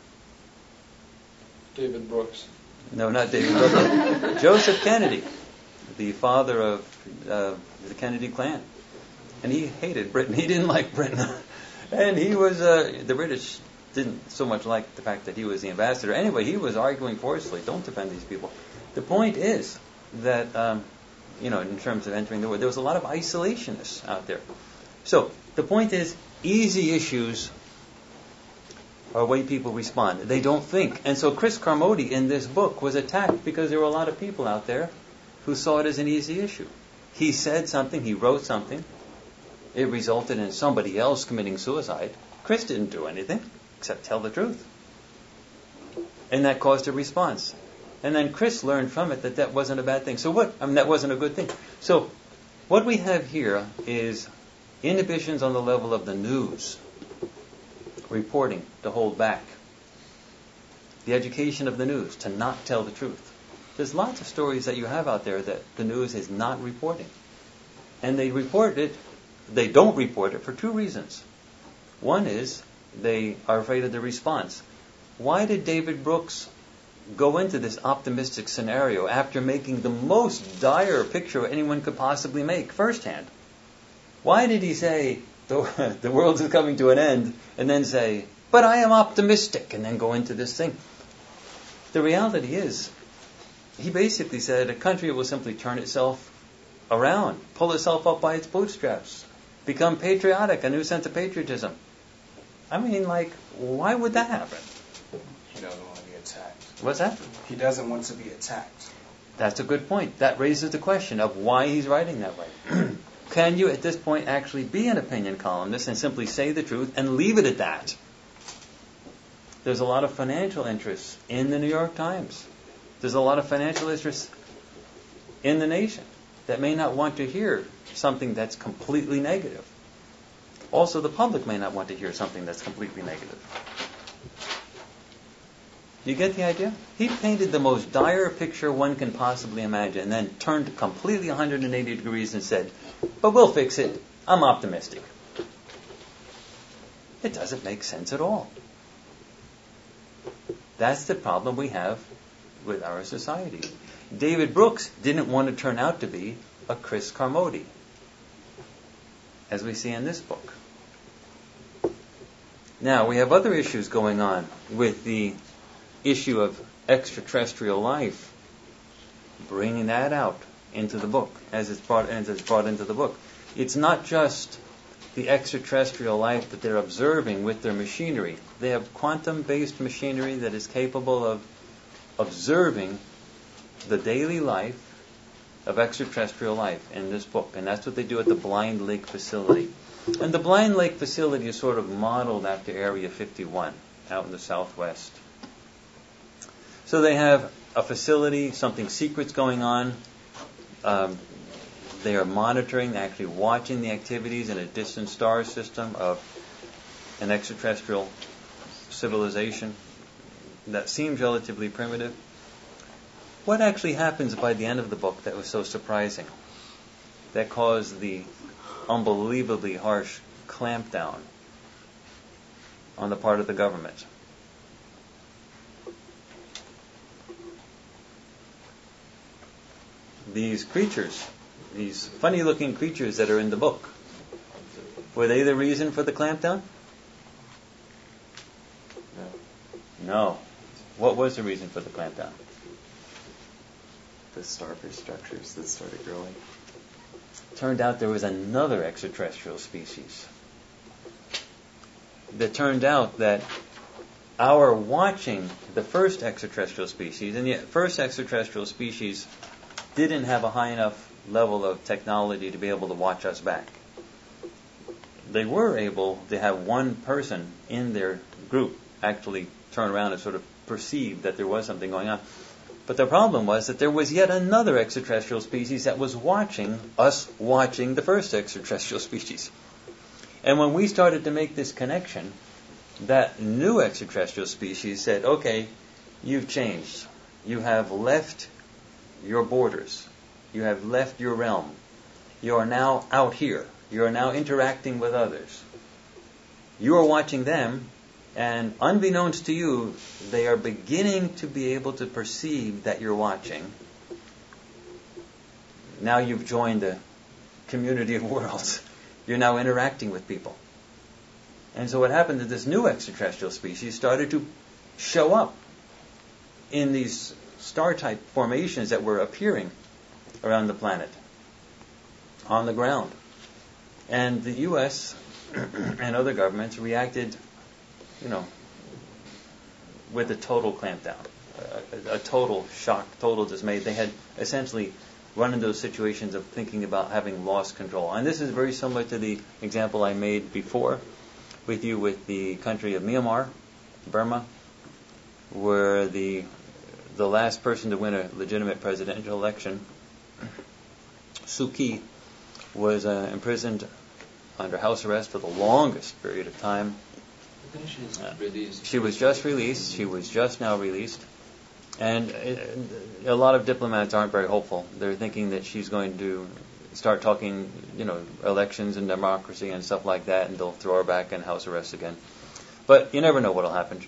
Speaker 9: David Brooks.
Speaker 2: No, not David Brooks. [LAUGHS] Joseph Kennedy, the father of uh, the Kennedy clan. And he hated Britain. [LAUGHS] He didn't like Britain. [LAUGHS] and he was, uh, the British didn't so much like the fact that he was the ambassador. Anyway, he was arguing forcefully, don't defend these people. The point is that um, you know, in terms of entering the war. There was a lot of isolationists out there. So the point is, easy issues are way people respond. They don't think. And so Chris Carmody in this book was attacked because there were a lot of people out there who saw it as an easy issue. He said something, he wrote something. It resulted in somebody else committing suicide. Chris didn't do anything except tell the truth. And that caused a response. And then Chris learned from it that that wasn't a bad thing. So what? I mean, that wasn't a good thing. So what we have here is inhibitions on the level of the news, reporting to hold back, the education of the news to not tell the truth. There's lots of stories that you have out there that the news is not reporting. And they report it, they don't report it for two reasons. One is they are afraid of the response. Why did David Brooks go into this optimistic scenario after making the most dire picture anyone could possibly make firsthand? Why did he say the, [LAUGHS] the world is coming to an end and then say, but I am optimistic and then go into this thing? The reality is, he basically said a country will simply turn itself around, pull itself up by its bootstraps. become patriotic, a new sense of patriotism. I mean, like, why would that happen?
Speaker 6: He doesn't want to be attacked.
Speaker 2: What's that?
Speaker 6: He doesn't want to be attacked.
Speaker 2: That's a good point. That raises the question of why he's writing that way. [CLEARS THROAT] Can you, at this point, actually be an opinion columnist and simply say the truth and leave it at that? There's a lot of financial interests in the New York Times. There's a lot of financial interests in the nation that may not want to hear something that's completely negative. Also, the public may not want to hear something that's completely negative. You get the idea? He painted the most dire picture one can possibly imagine and then turned completely 180 degrees and said, But we'll fix it. I'm optimistic. It doesn't make sense at all. That's the problem we have with our society. David Brooks didn't want to turn out to be a Chris Carmody, as we see in this book. Now, we have other issues going on with the issue of extraterrestrial life, bringing that out into the book as it's brought as it's brought into the book. It's not just the extraterrestrial life that they're observing with their machinery. They have quantum-based machinery that is capable of observing the daily life of extraterrestrial life in this book, and that's what they do at the Blind Lake facility. And the Blind Lake facility is sort of modeled after Area 51 out in the southwest. So they have a facility, something secret's going on. Um, they are monitoring, actually watching the activities in a distant star system of an extraterrestrial civilization that seems relatively primitive. What actually happens by the end of the book that was so surprising? That caused the unbelievably harsh clampdown on the part of the government. these creatures, these funny looking creatures that are in the book, were they the reason for the clampdown?
Speaker 8: No.
Speaker 2: What was the reason for the clampdown?
Speaker 8: The starfish structures that started growing.
Speaker 2: Turned out there was another extraterrestrial species. That turned out that our watching the first extraterrestrial species, and the first extraterrestrial species didn't have a high enough level of technology to be able to watch us back. They were able to have one person in their group actually turn around and sort of perceive that there was something going on. But the problem was that there was yet another extraterrestrial species that was watching us watching the first extraterrestrial [LAUGHS] species. And when we started to make this connection, that new extraterrestrial species said, okay, you've changed. You have left your borders. You have left your realm. You are now out here. You are now interacting with others. You are watching them, and unbeknownst to you, they are beginning to be able to perceive that you're watching. Now you've joined a community of [LAUGHS] worlds. You're now interacting with people. And so what happened is this new extraterrestrial species started to show up in these star type formations that were appearing around the planet on the ground. And the U.S. [CLEARS THROAT] and other governments reacted, you know, with a total clampdown, a, a, total shock, total dismay. They had essentially run into those situations of thinking about having lost control. And this is very similar to the example I made before with you with the country of Myanmar, Burma, where the the last person to win a legitimate presidential election, Suu Kyi, was uh, imprisoned under house arrest for the longest period of time.
Speaker 7: I think she's uh, released.
Speaker 2: She was just released. She was just now released. And uh, a lot of diplomats aren't very hopeful. They're thinking that she's going to start talking, you know, elections and democracy and stuff like that, and they'll throw her back in house arrest again. But you never know what'll happen.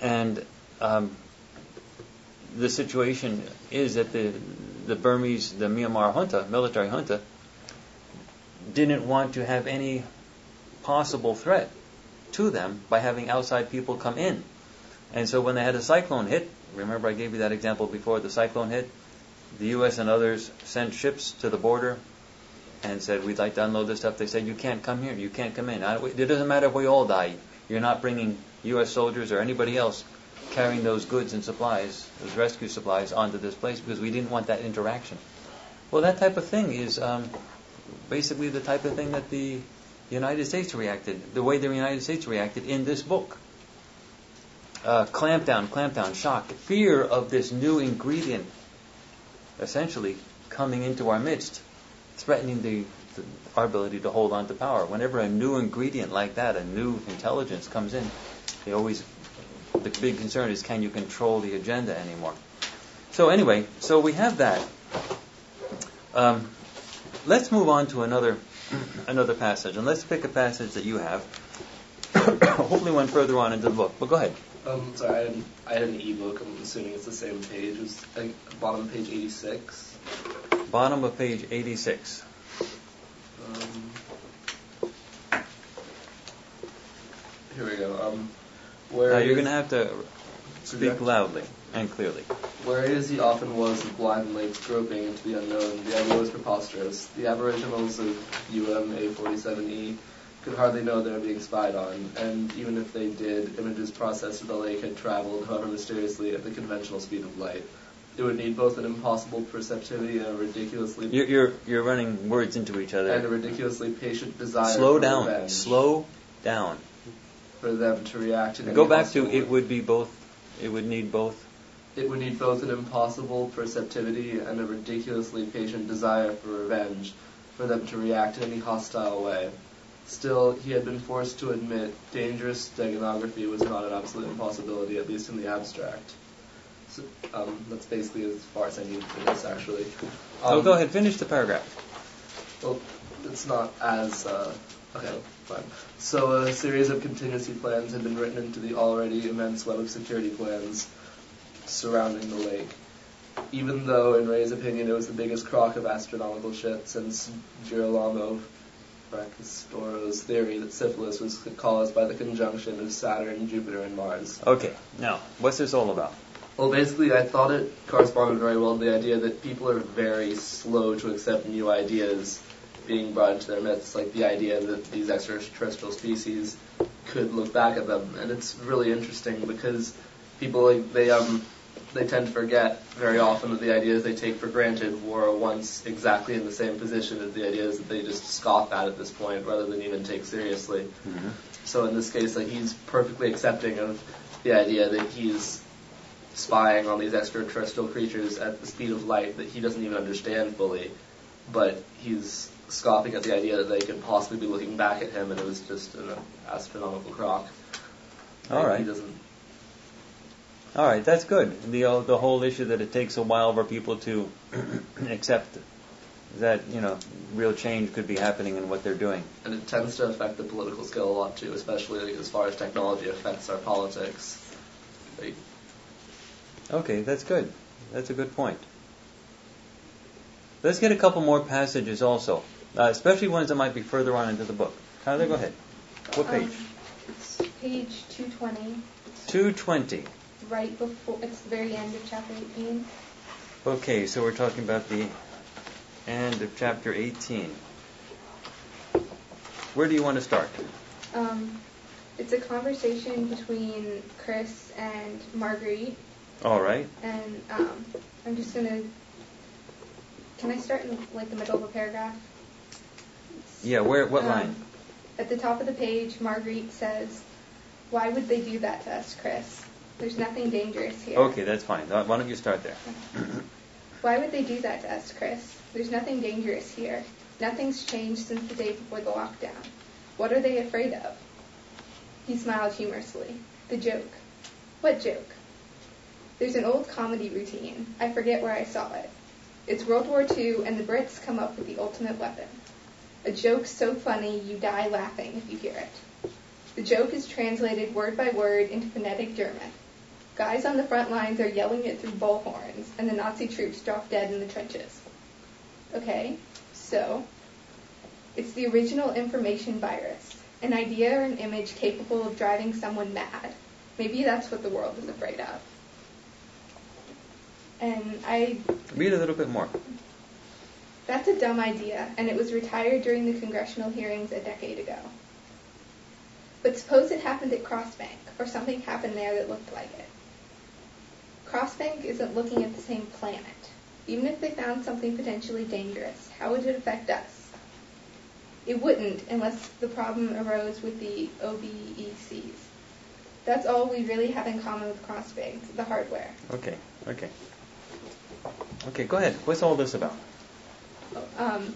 Speaker 2: And um, the situation is that the the Burmese, the Myanmar junta, military junta, didn't want to have any possible threat to them by having outside people come in. And so when they had a cyclone hit, remember I gave you that example before, the cyclone hit, the U.S. and others sent ships to the border and said, we'd like to unload this stuff, they said, you can't come here, you can't come in. It doesn't matter if we all die. You're not bringing U.S. soldiers or anybody else carrying those goods and supplies, those rescue supplies, onto this place because we didn't want that interaction. Well, that type of thing is um, basically the type of thing that the United States reacted, the way the United States reacted in this book. Uh, clamp down, clamp down, shock, fear of this new ingredient essentially coming into our midst, threatening the, the, our ability to hold on to power. Whenever a new ingredient like that, a new intelligence comes in, they always the big concern is can you control the agenda anymore? So anyway, so we have that. Um, let's move on to another another passage, and let's pick a passage that you have. [COUGHS] Hopefully, one further on into the book. But go ahead.
Speaker 10: Um, sorry, I had, I had an ebook. I'm assuming it's the same page. It's like bottom of page 86.
Speaker 2: Bottom of page 86.
Speaker 10: Um, here we go. Um, where
Speaker 2: Now you're going to have to speak loudly and clearly.
Speaker 10: Whereas he often was with blind legs groping into the unknown, the idea was preposterous. The aboriginals of UM A47E E could hardly know they were being spied on, and even if they did, images processed at the lake had traveled, however mysteriously, at the conventional speed of light. It would need both an impossible perceptivity and a ridiculously
Speaker 2: You're, you're, you're running words into each other
Speaker 10: and a ridiculously patient desire
Speaker 2: Slow down.
Speaker 10: revenge
Speaker 2: Slow down.
Speaker 10: for them to react in
Speaker 2: Go back to
Speaker 10: hostile
Speaker 2: it would be both. It would need both.
Speaker 10: It would need both an impossible perceptivity and a ridiculously patient desire for revenge for them to react in any hostile way. Still, he had been forced to admit dangerous steganography was not an absolute impossibility, at least in the abstract. So, um, that's basically as far as I need for this, actually.
Speaker 2: oh,
Speaker 10: Um,
Speaker 2: go ahead. Finish the paragraph.
Speaker 10: well, it's not as. Uh, okay, fine. So, a series of contingency plans had been written into the already immense web of security plans surrounding the lake. Even though, in Ray's opinion, it was the biggest crock of astronomical shit since Girolamo Fracastoro's theory that syphilis was caused by the conjunction of Saturn, Jupiter, and Mars.
Speaker 2: Okay. Now, what's this all about?
Speaker 10: Well, basically, I thought it corresponded very well to the idea that people are very slow to accept new ideas being brought into their midst, like the idea that these extraterrestrial species could look back at them, and it's really interesting because people like they um they tend to forget very often that the ideas they take for granted were once exactly in the same position as the ideas that they just scoff at at this point, rather than even take seriously. Mm-hmm. So in this case, like he's perfectly accepting of the idea that he's spying on these extraterrestrial creatures at the speed of light that he doesn't even understand fully, but he's scoffing at the idea that they could possibly be looking back at him and it was just an astronomical crock.
Speaker 2: All right.
Speaker 10: He doesn't.
Speaker 2: All right, that's good. The uh, the whole issue that it takes a while for people to [CLEARS THROAT] accept that you know real change could be happening in what they're doing.
Speaker 10: And it tends to affect the political scale a lot too, especially like, as far as technology affects our politics. Like,
Speaker 2: Okay, that's good. That's a good point. Let's get a couple more passages also, uh, especially ones that might be further on into the book. Tyler, go ahead. What page?
Speaker 5: Um, it's page 220.
Speaker 2: 220.
Speaker 5: Right before, it's the very end of chapter 18.
Speaker 2: Okay, so we're talking about the end of chapter 18. Where do you want to start?
Speaker 5: Um, it's a conversation between Chris and Marguerite,
Speaker 2: All right.
Speaker 5: and um, I'm just gonna. Can I start in like the middle of a paragraph?
Speaker 2: Yeah, where? What
Speaker 5: Um,
Speaker 2: line?
Speaker 5: At the top of the page, Marguerite says, "Why would they do that to us, Chris? There's nothing dangerous here."
Speaker 2: Okay, that's fine. Why don't you start there?
Speaker 5: Why would they do that to us, Chris? There's nothing dangerous here. Nothing's changed since the day before the lockdown. What are they afraid of? He smiled humorously. The joke. What joke? There's an old comedy routine. I forget where I saw it. It's World War II, and the Brits come up with the ultimate weapon. A joke so funny you die laughing if you hear it. The joke is translated word by word into phonetic German. Guys on the front lines are yelling it through bullhorns, and the Nazi troops drop dead in the trenches. Okay, so it's the original information virus, an idea or an image capable of driving someone mad. Maybe that's what the world is afraid of. And I
Speaker 2: Read a little bit more.
Speaker 5: That's a dumb idea, and it was retired during the congressional hearings a decade ago. But suppose it happened at Crossbank, or something happened there that looked like it. Crossbank isn't looking at the same planet. Even if they found something potentially dangerous, how would it affect us? It wouldn't unless the problem arose with the OBECs. That's all we really have in common with Crossbank, the hardware.
Speaker 2: Okay, okay. Okay, go ahead. What's all this about?
Speaker 5: Um,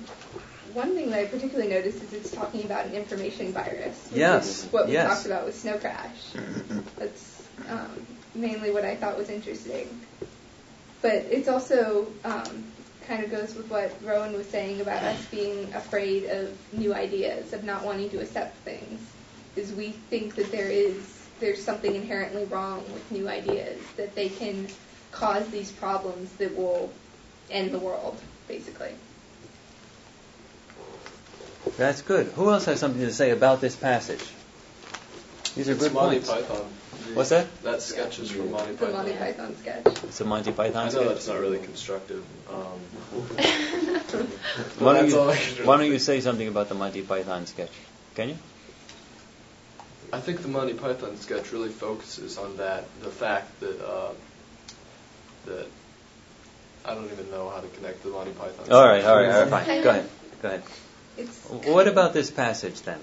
Speaker 5: one thing that I particularly noticed is it's talking about an information virus. which
Speaker 2: Yes,
Speaker 5: is what we
Speaker 2: yes.
Speaker 5: talked about with Snow Crash. [CLEARS THROAT] That's um, mainly what I thought was interesting. But it's also um, kind of goes with what Rowan was saying about us being afraid of new ideas, of not wanting to accept things. Is we think that there is there's something inherently wrong with new ideas that they can cause these problems that will end the world, basically.
Speaker 2: That's good. Who else has something to say about this passage? These are
Speaker 9: It's
Speaker 2: good
Speaker 9: Monty
Speaker 2: points.
Speaker 9: Python.
Speaker 2: What's that?
Speaker 9: That sketch is from Monty
Speaker 5: The
Speaker 9: Python.
Speaker 5: Monty Python sketch.
Speaker 2: It's a Monty Python
Speaker 9: I know
Speaker 2: sketch.
Speaker 9: that's not really constructive. Um, [LAUGHS]
Speaker 2: Why don't, you,
Speaker 9: all I can really
Speaker 2: why don't
Speaker 9: say.
Speaker 2: you say something about the Monty Python sketch? Can you?
Speaker 9: I think the Monty Python sketch really focuses on that, the fact that uh, that I don't even know how to connect the Monty Python.
Speaker 2: All right,
Speaker 9: sketch.
Speaker 2: all right, all right, fine. Go ahead. Go ahead.
Speaker 5: It's
Speaker 2: What about this passage then?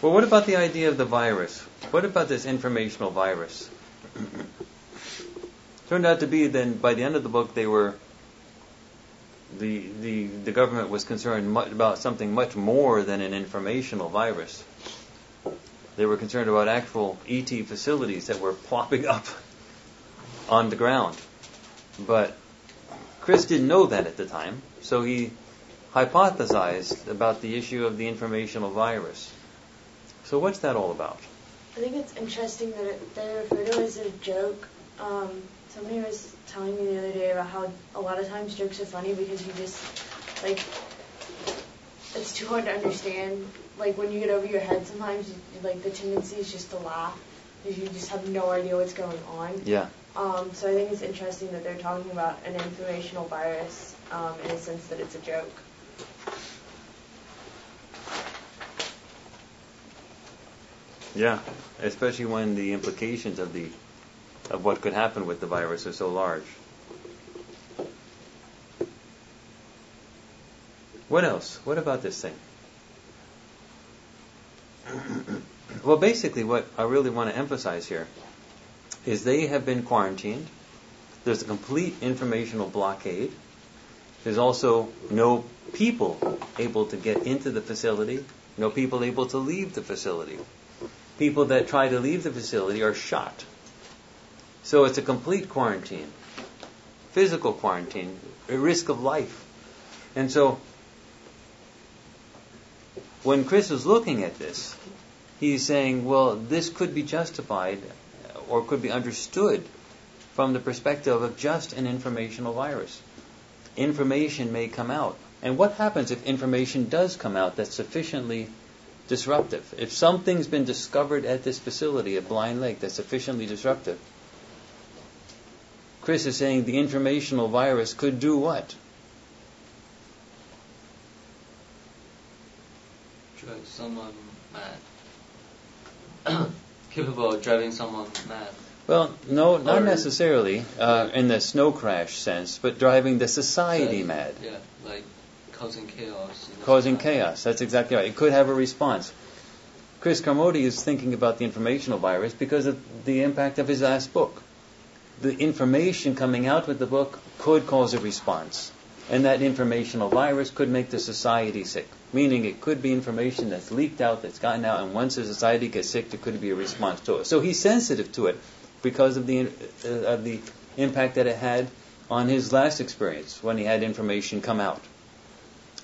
Speaker 2: Well, what about the idea of the virus? What about this informational virus? Turned out to be then by the end of the book they were the the the government was concerned much about something much more than an informational virus. They were concerned about actual ET facilities that were plopping up on the ground. But Chris didn't know that at the time, so he hypothesized about the issue of the informational virus. So what's that all about?
Speaker 3: I think it's interesting that it, they refer to it as a joke. Um, somebody was telling me the other day about how a lot of times jokes are funny because you just like it's too hard to understand. Like when you get over your head, sometimes you, like the tendency is just to laugh because you just have no idea what's going on.
Speaker 2: Yeah.
Speaker 3: Um, so I think it's interesting that they're talking about an informational virus um, in a sense that it's a joke.
Speaker 2: Yeah, especially when the implications of the of what could happen with the virus are so large. What else? What about this thing? [COUGHS] well, basically, what I really want to emphasize here is they have been quarantined. There's a complete informational blockade. There's also no people able to get into the facility, no people able to leave the facility. People that try to leave the facility are shot. So it's a complete quarantine, physical quarantine, a risk of life. And so when Chris is looking at this, he's saying, well, this could be justified or could be understood from the perspective of just an informational virus. Information may come out. And what happens if information does come out that's sufficiently disruptive? If something's been discovered at this facility at Blind Lake that's sufficiently disruptive, Chris is saying the informational virus could do what?
Speaker 7: Drive someone mad. [COUGHS] Capable of driving someone mad.
Speaker 2: Well, no, not
Speaker 7: Or-
Speaker 2: necessarily uh, in the snow crash sense, but driving the society mad,
Speaker 7: Yeah, like causing chaos.
Speaker 2: causing chaos. That's exactly right. It could have a response. Chris Carmody is thinking about the informational virus because of the impact of his last book. The information coming out with the book could cause a response. And that informational virus could make the society sick. Meaning it could be information that's leaked out, that's gotten out, and once the society gets sick, there could be a response to it. So he's sensitive to it because of the, uh, of the impact that it had on his last experience when he had information come out.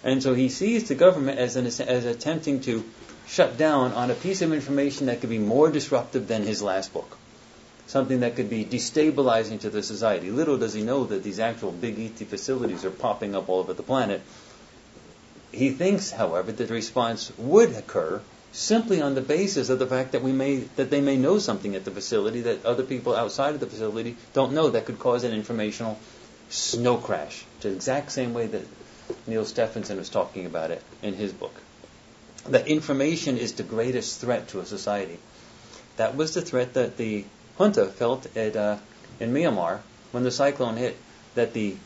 Speaker 2: And so he sees the government as, an, as attempting to shut down on a piece of information that could be more disruptive than his last book. Something that could be destabilizing to the society. Little does he know that these actual big ET facilities are popping up all over the planet. He thinks, however, that the response would occur simply on the basis of the fact that we may that they may know something at the facility that other people outside of the facility don't know that could cause an informational snow crash, the exact same way that Neal Stephenson was talking about it in his book. That information is the greatest threat to a society. That was the threat that the junta felt at, uh, in Myanmar when the cyclone hit. That the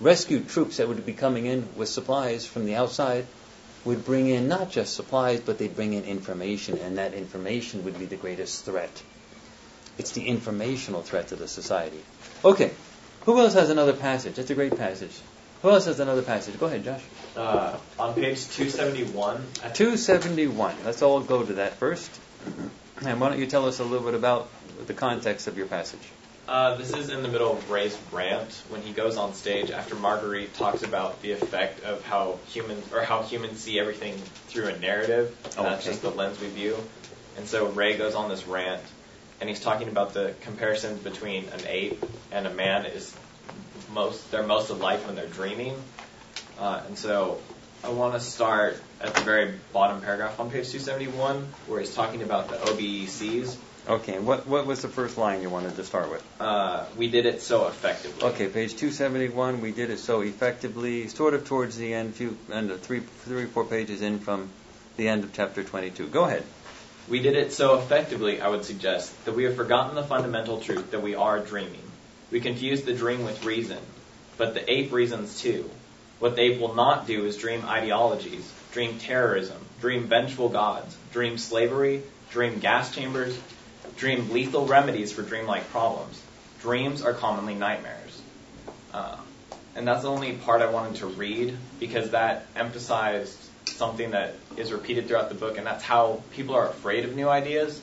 Speaker 2: rescued troops that would be coming in with supplies from the outside would bring in not just supplies, but they'd bring in information, and that information would be the greatest threat. It's the informational threat to the society. Okay, who else has another passage? That's a great passage. Who else has another passage? Go ahead, Josh.
Speaker 11: Uh, on page 271.
Speaker 2: 271. Let's all go to that first. And why don't you tell us a little bit about the context of your passage?
Speaker 11: Uh, this is in the middle of Ray's rant when he goes on stage after Marguerite talks about the effect of how humans or how humans see everything through a narrative. And
Speaker 2: Oh,
Speaker 11: that's just the lens we view. And so Ray goes on this rant, and he's talking about the comparison between an ape and a man is most they're most alike when they're dreaming. Uh, and so I want to start at the very bottom paragraph on page 271 where he's talking about the OBECs.
Speaker 2: Okay, what, what was the first line you wanted to start with?
Speaker 11: Uh, we did it so effectively.
Speaker 2: Okay, page 271, we did it so effectively, sort of towards the end, few, and uh, three, three, four pages in from the end of chapter 22. Go ahead.
Speaker 11: We did it so effectively, I would suggest, that we have forgotten the fundamental truth that we are dreaming. We confuse the dream with reason, but the ape reasons too. What the ape will not do is dream ideologies, dream terrorism, dream vengeful gods, dream slavery, dream gas chambers, dream lethal remedies for dreamlike problems. Dreams are commonly nightmares. Uh, and that's the only part I wanted to read because that emphasized something that is repeated throughout the book, and that's how people are afraid of new ideas.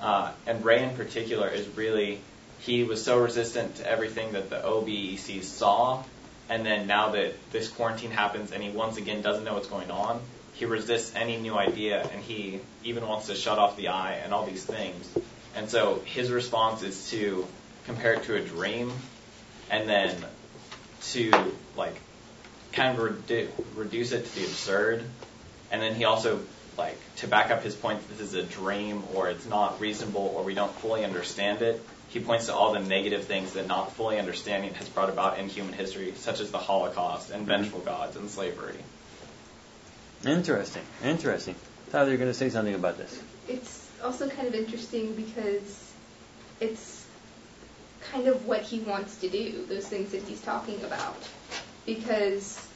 Speaker 11: Uh, and Ray, in particular, is really he was so resistant to everything that the OBEC saw, and then now that this quarantine happens, and he once again doesn't know what's going on, he resists any new idea, and he even wants to shut off the eye and all these things. And so his response is to compare it to a dream, and then to like kind of redu- reduce it to the absurd. And then he also like to back up his point that this is a dream or it's not reasonable or we don't fully understand it. He points to all the negative things that not fully understanding has brought about in human history, such as the Holocaust and vengeful gods and slavery.
Speaker 2: Interesting, interesting. Tyler, you're going to say something about this.
Speaker 5: It's also kind of interesting because it's kind of what he wants to do, those things that he's talking about. Because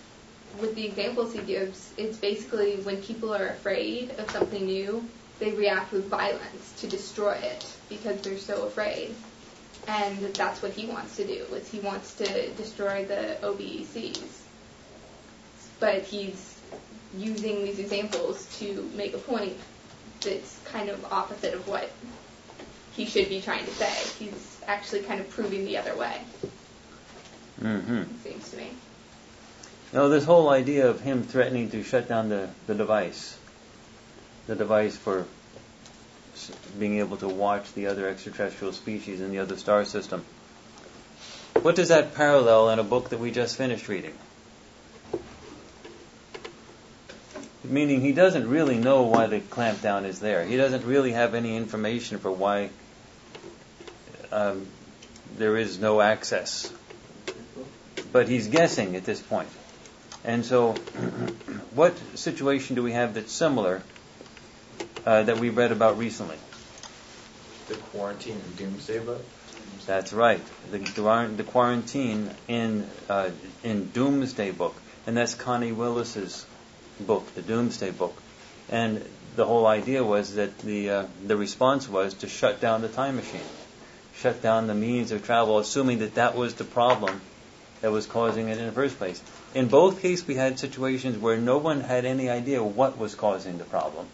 Speaker 5: with the examples he gives, it's basically when people are afraid of something new, they react with violence to destroy it because they're so afraid. And that's what he wants to do, is he wants to destroy the OBECs. But he's using these examples to make a point that's kind of opposite of what he should be trying to say. He's actually kind of proving the other way,
Speaker 2: Mm-hmm.
Speaker 5: it seems to me.
Speaker 2: Now, this whole idea of him threatening to shut down the, the device, the device for being able to watch the other extraterrestrial species in the other star system, what does that parallel in a book that we just finished reading? Meaning he doesn't really know why the clampdown is there. He doesn't really have any information for why um, there is no access. But he's guessing at this point. And so, [CLEARS THROAT] what situation do we have that's similar uh, that we read about recently?
Speaker 11: The quarantine and doomsday book.
Speaker 2: That's right, the, the quarantine in uh, in Doomsday Book, and that's Connie Willis's book, the Doomsday Book, and the whole idea was that the uh, the response was to shut down the time machine, shut down the means of travel, assuming that that was the problem that was causing it in the first place. In both cases, we had situations where no one had any idea what was causing the problem,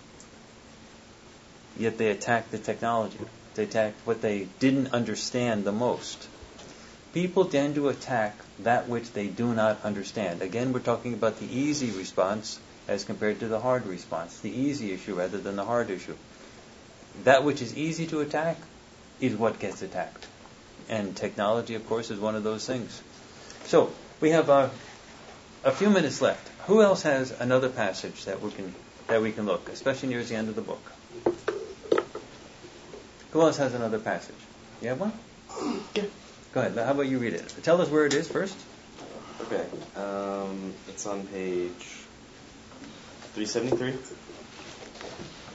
Speaker 2: yet they attacked the technology. They attacked what they didn't understand the most. People tend to attack that which they do not understand. Again, we're talking about the easy response as compared to the hard response, the easy issue rather than the hard issue. That which is easy to attack is what gets attacked. And technology, of course, is one of those things. So, we have uh, a few minutes left. Who else has another passage that we can that we can look, especially near the end of the book? Who else has another passage? You have one? [CLEARS THROAT] Yeah. Go ahead. How about you read it? Tell us where it is first.
Speaker 12: Okay. Um, it's on page 373.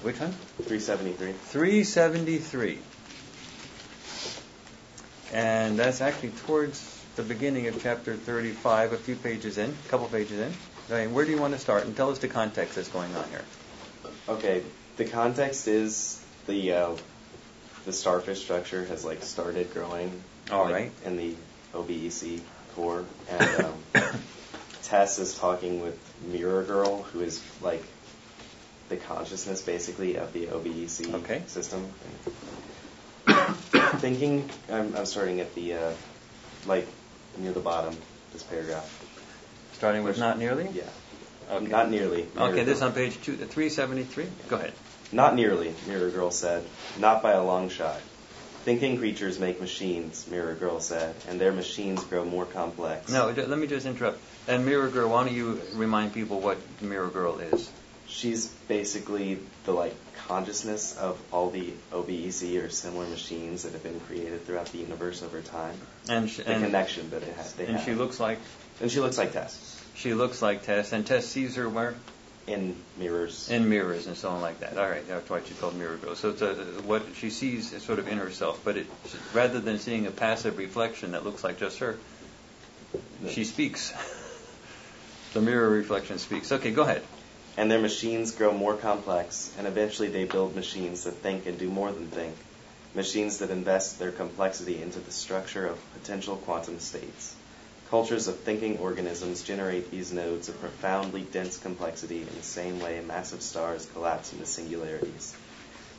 Speaker 2: Which one?
Speaker 12: 373.
Speaker 2: 373. And that's actually towards the beginning of chapter 35, a few pages in, a couple pages in. Okay, where do you want to start? And tell us the context that's going on here.
Speaker 12: Okay. The context is the uh, the starfish structure has like started growing.
Speaker 2: All
Speaker 12: like,
Speaker 2: right.
Speaker 12: In the OBEC core, and um, [LAUGHS] Tess is talking with Mirror Girl, who is like the consciousness basically of the OBEC
Speaker 2: Okay.
Speaker 12: system. [COUGHS] Thinking, I'm, I'm starting at the uh, like near the bottom, this paragraph.
Speaker 2: Starting with not nearly?
Speaker 12: Yeah.
Speaker 2: Okay.
Speaker 12: Not nearly. Mirror
Speaker 2: Okay, this
Speaker 12: Girl.
Speaker 2: on page two, 373. Go ahead.
Speaker 12: Not nearly, Mirror Girl said. Not by a long shot. Thinking creatures make machines, Mirror Girl said, and their machines grow more complex.
Speaker 2: No, let me just interrupt. And Mirror Girl, why don't you remind people what Mirror Girl is?
Speaker 12: She's basically the like consciousness of all the OBEC or similar machines that have been created throughout the universe over time.
Speaker 2: And sh-
Speaker 12: the
Speaker 2: and-
Speaker 12: connection that it has. They
Speaker 2: And
Speaker 12: have.
Speaker 2: she looks like
Speaker 12: and she looks like Tess
Speaker 2: she looks like Tess, and Tess sees her where
Speaker 12: in mirrors.
Speaker 2: in mirrors and so on like that. All right, that's why she's called Mirror Girl. So it's a, what she sees is sort of in herself, but it, rather than seeing a passive reflection that looks like just her, she speaks. [LAUGHS] the mirror reflection speaks. Okay, go ahead.
Speaker 12: and their machines grow more complex, and eventually they build machines that think and do more than think, machines that invest their complexity into the structure of potential quantum states. Cultures of thinking organisms generate these nodes of profoundly dense complexity in the same way massive stars collapse into singularities.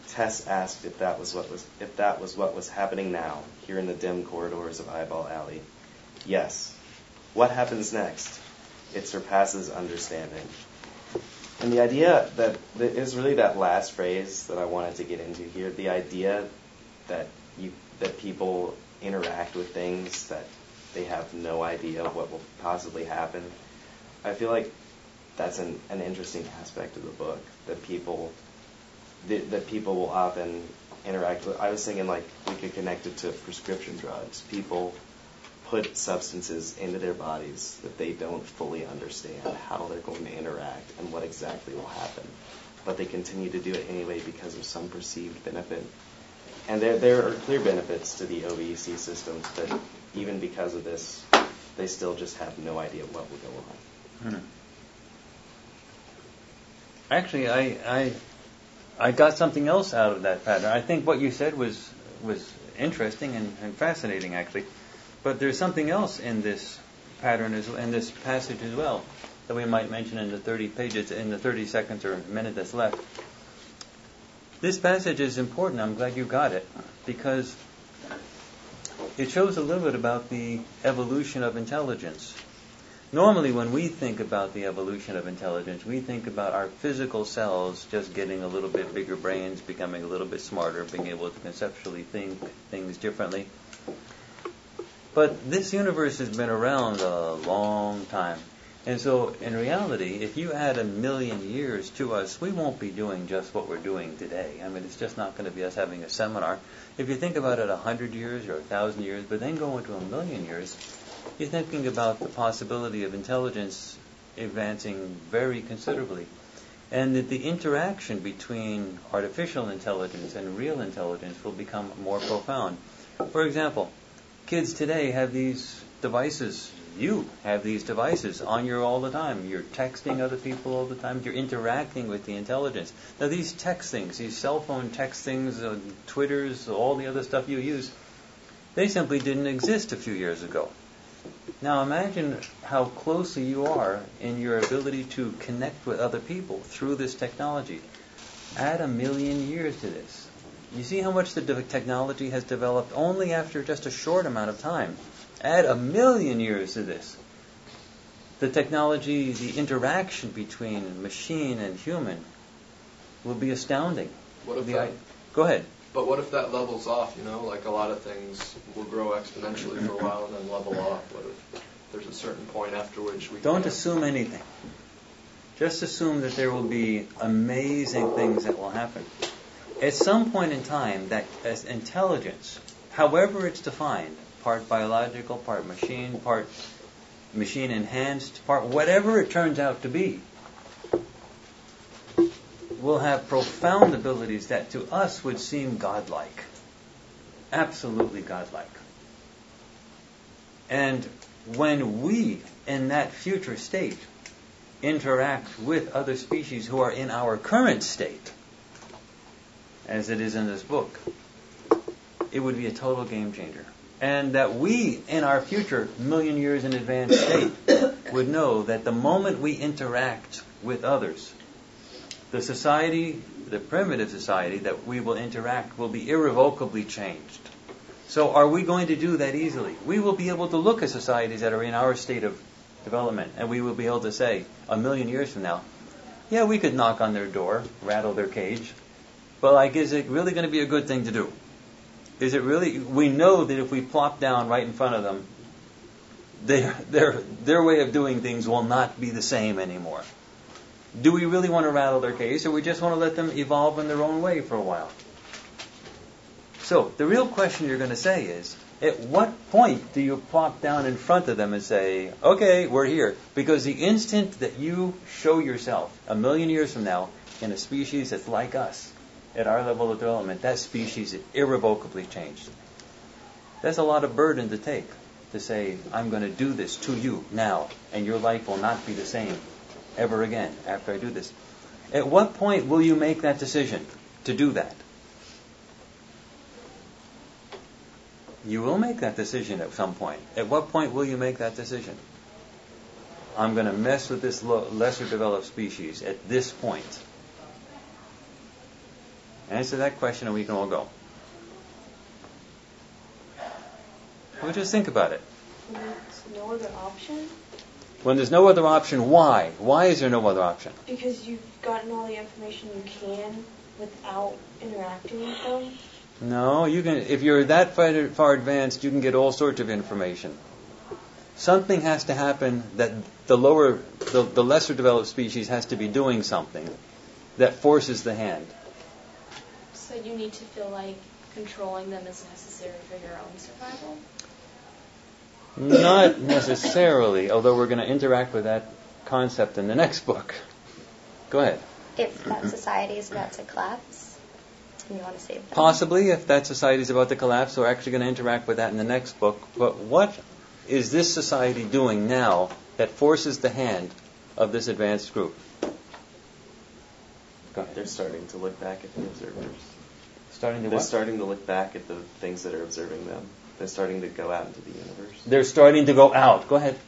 Speaker 12: Tess asked if that was what was if that was what was happening now, here in the dim corridors of Eyeball Alley. Yes. What happens next? It surpasses understanding. And the idea that is really that last phrase that I wanted to get into here. The idea that you that people interact with things that they have no idea what will possibly happen. I feel like that's an, an interesting aspect of the book that people that, that people will often interact with. I was thinking like we could connect it to prescription drugs. People put substances into their bodies that they don't fully understand how they're going to interact and what exactly will happen. But they continue to do it anyway because of some perceived benefit. And there, there are clear benefits to the OBEC systems, but even because of this, they still just have no idea what will go on.
Speaker 2: Hmm. Actually, I, I I got something else out of that pattern. I think what you said was was interesting and, and fascinating, actually. But there's something else in this pattern as in this passage as well that we might mention in the 30 pages, in the 30 seconds or minute that's left. This passage is important. I'm glad you got it because it shows a little bit about the evolution of intelligence. Normally, when we think about the evolution of intelligence, we think about our physical cells just getting a little bit bigger brains, becoming a little bit smarter, being able to conceptually think things differently. But this universe has been around a long time. And so, in reality, if you add a million years to us, we won't be doing just what we're doing today. I mean, it's just not going to be us having a seminar. If you think about it a hundred years or a thousand years, but then go into a million years, you're thinking about the possibility of intelligence advancing very considerably. And that the interaction between artificial intelligence and real intelligence will become more profound. For example, kids today have these devices. You have these devices on you all the time. You're texting other people all the time. You're interacting with the intelligence. Now, these text things, these cell phone text things, uh, Twitters, all the other stuff you use, they simply didn't exist a few years ago. Now imagine how closely you are in your ability to connect with other people through this technology. Add a million years to this. You see how much the technology has developed only after just a short amount of time. Add a million years to this. The technology, the interaction between machine and human will be astounding.
Speaker 9: What if
Speaker 2: The
Speaker 9: that,
Speaker 2: Go ahead.
Speaker 9: but what if that levels off? You know, like a lot of things will grow exponentially for a while and then level off. What if there's a certain point after which we
Speaker 2: Don't assume anything. Just assume that there will be amazing things that will happen. At some point in time, that as intelligence, however it's defined, part biological, part machine, part machine enhanced part, whatever it turns out to be, will have profound abilities that to us would seem godlike. Absolutely godlike. And when we, in that future state, interact with other species who are in our current state, as it is in this book, it would be a total game changer. And that we, in our future million years in advanced state, [COUGHS] would know that the moment we interact with others, the society, the primitive society that we will interact will be irrevocably changed. So are we going to do that easily? We will be able to look at societies that are in our state of development and we will be able to say, a million years from now, yeah, we could knock on their door, rattle their cage, but like, is it really going to be a good thing to do? Is it really? We know that if we plop down right in front of them, their their their way of doing things will not be the same anymore. Do we really want to rattle their cage, or we just want to let them evolve in their own way for a while? So the real question you're going to say is, at what point do you plop down in front of them and say, "Okay, we're here"? Because the instant that you show yourself a million years from now in a species that's like us, at our level of development, that species irrevocably changed. That's a lot of burden to take to say, I'm going to do this to you now, and your life will not be the same ever again after I do this. At what point will you make that decision to do that? You will make that decision at some point. At what point will you make that decision? I'm going to mess with this lesser developed species at this point. Answer that question and we can all go. Well, just think about it.
Speaker 3: When there's no other option?
Speaker 2: When there's no other option, why? Why is there no other option?
Speaker 3: Because you've gotten all the information you can without interacting with them.
Speaker 2: No, you can. If you're that far, far advanced, you can get all sorts of information. Something has to happen that the lower, the, the lesser developed species has to be doing something that forces the hand.
Speaker 4: So you need to feel like controlling them is necessary for your own survival?
Speaker 2: Not necessarily, although we're going to interact with that concept in the next book. Go ahead.
Speaker 13: If that society is about to collapse, and you want to save them.
Speaker 2: Possibly, if that society is about to collapse, we're actually going to interact with that in the next book. But what is this society doing now that forces the hand of this advanced group? Go ahead.
Speaker 12: They're starting to look back at the observers.
Speaker 2: Starting to
Speaker 12: They're
Speaker 2: what?
Speaker 12: starting to look back at the things that are observing them. They're starting to go out into the universe.
Speaker 2: They're starting to go out. Go ahead.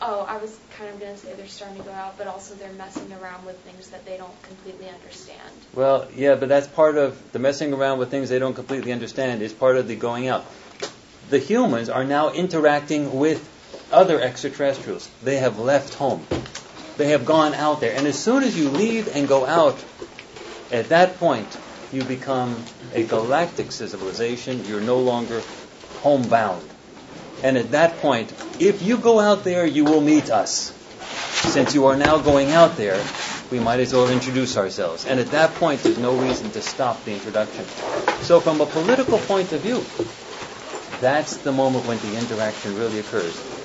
Speaker 4: Oh, I was kind of going to say they're starting to go out, but also they're messing around with things that they don't completely understand.
Speaker 2: Well, yeah, but that's part of the messing around with things they don't completely understand is part of the going out. The humans are now interacting with other extraterrestrials. They have left home. They have gone out there. And as soon as you leave and go out, at that point, you become a galactic civilization. You're no longer homebound. And at that point, if you go out there, you will meet us. Since you are now going out there, we might as well introduce ourselves. And at that point, there's no reason to stop the introduction. So, from a political point of view, that's the moment when the interaction really occurs.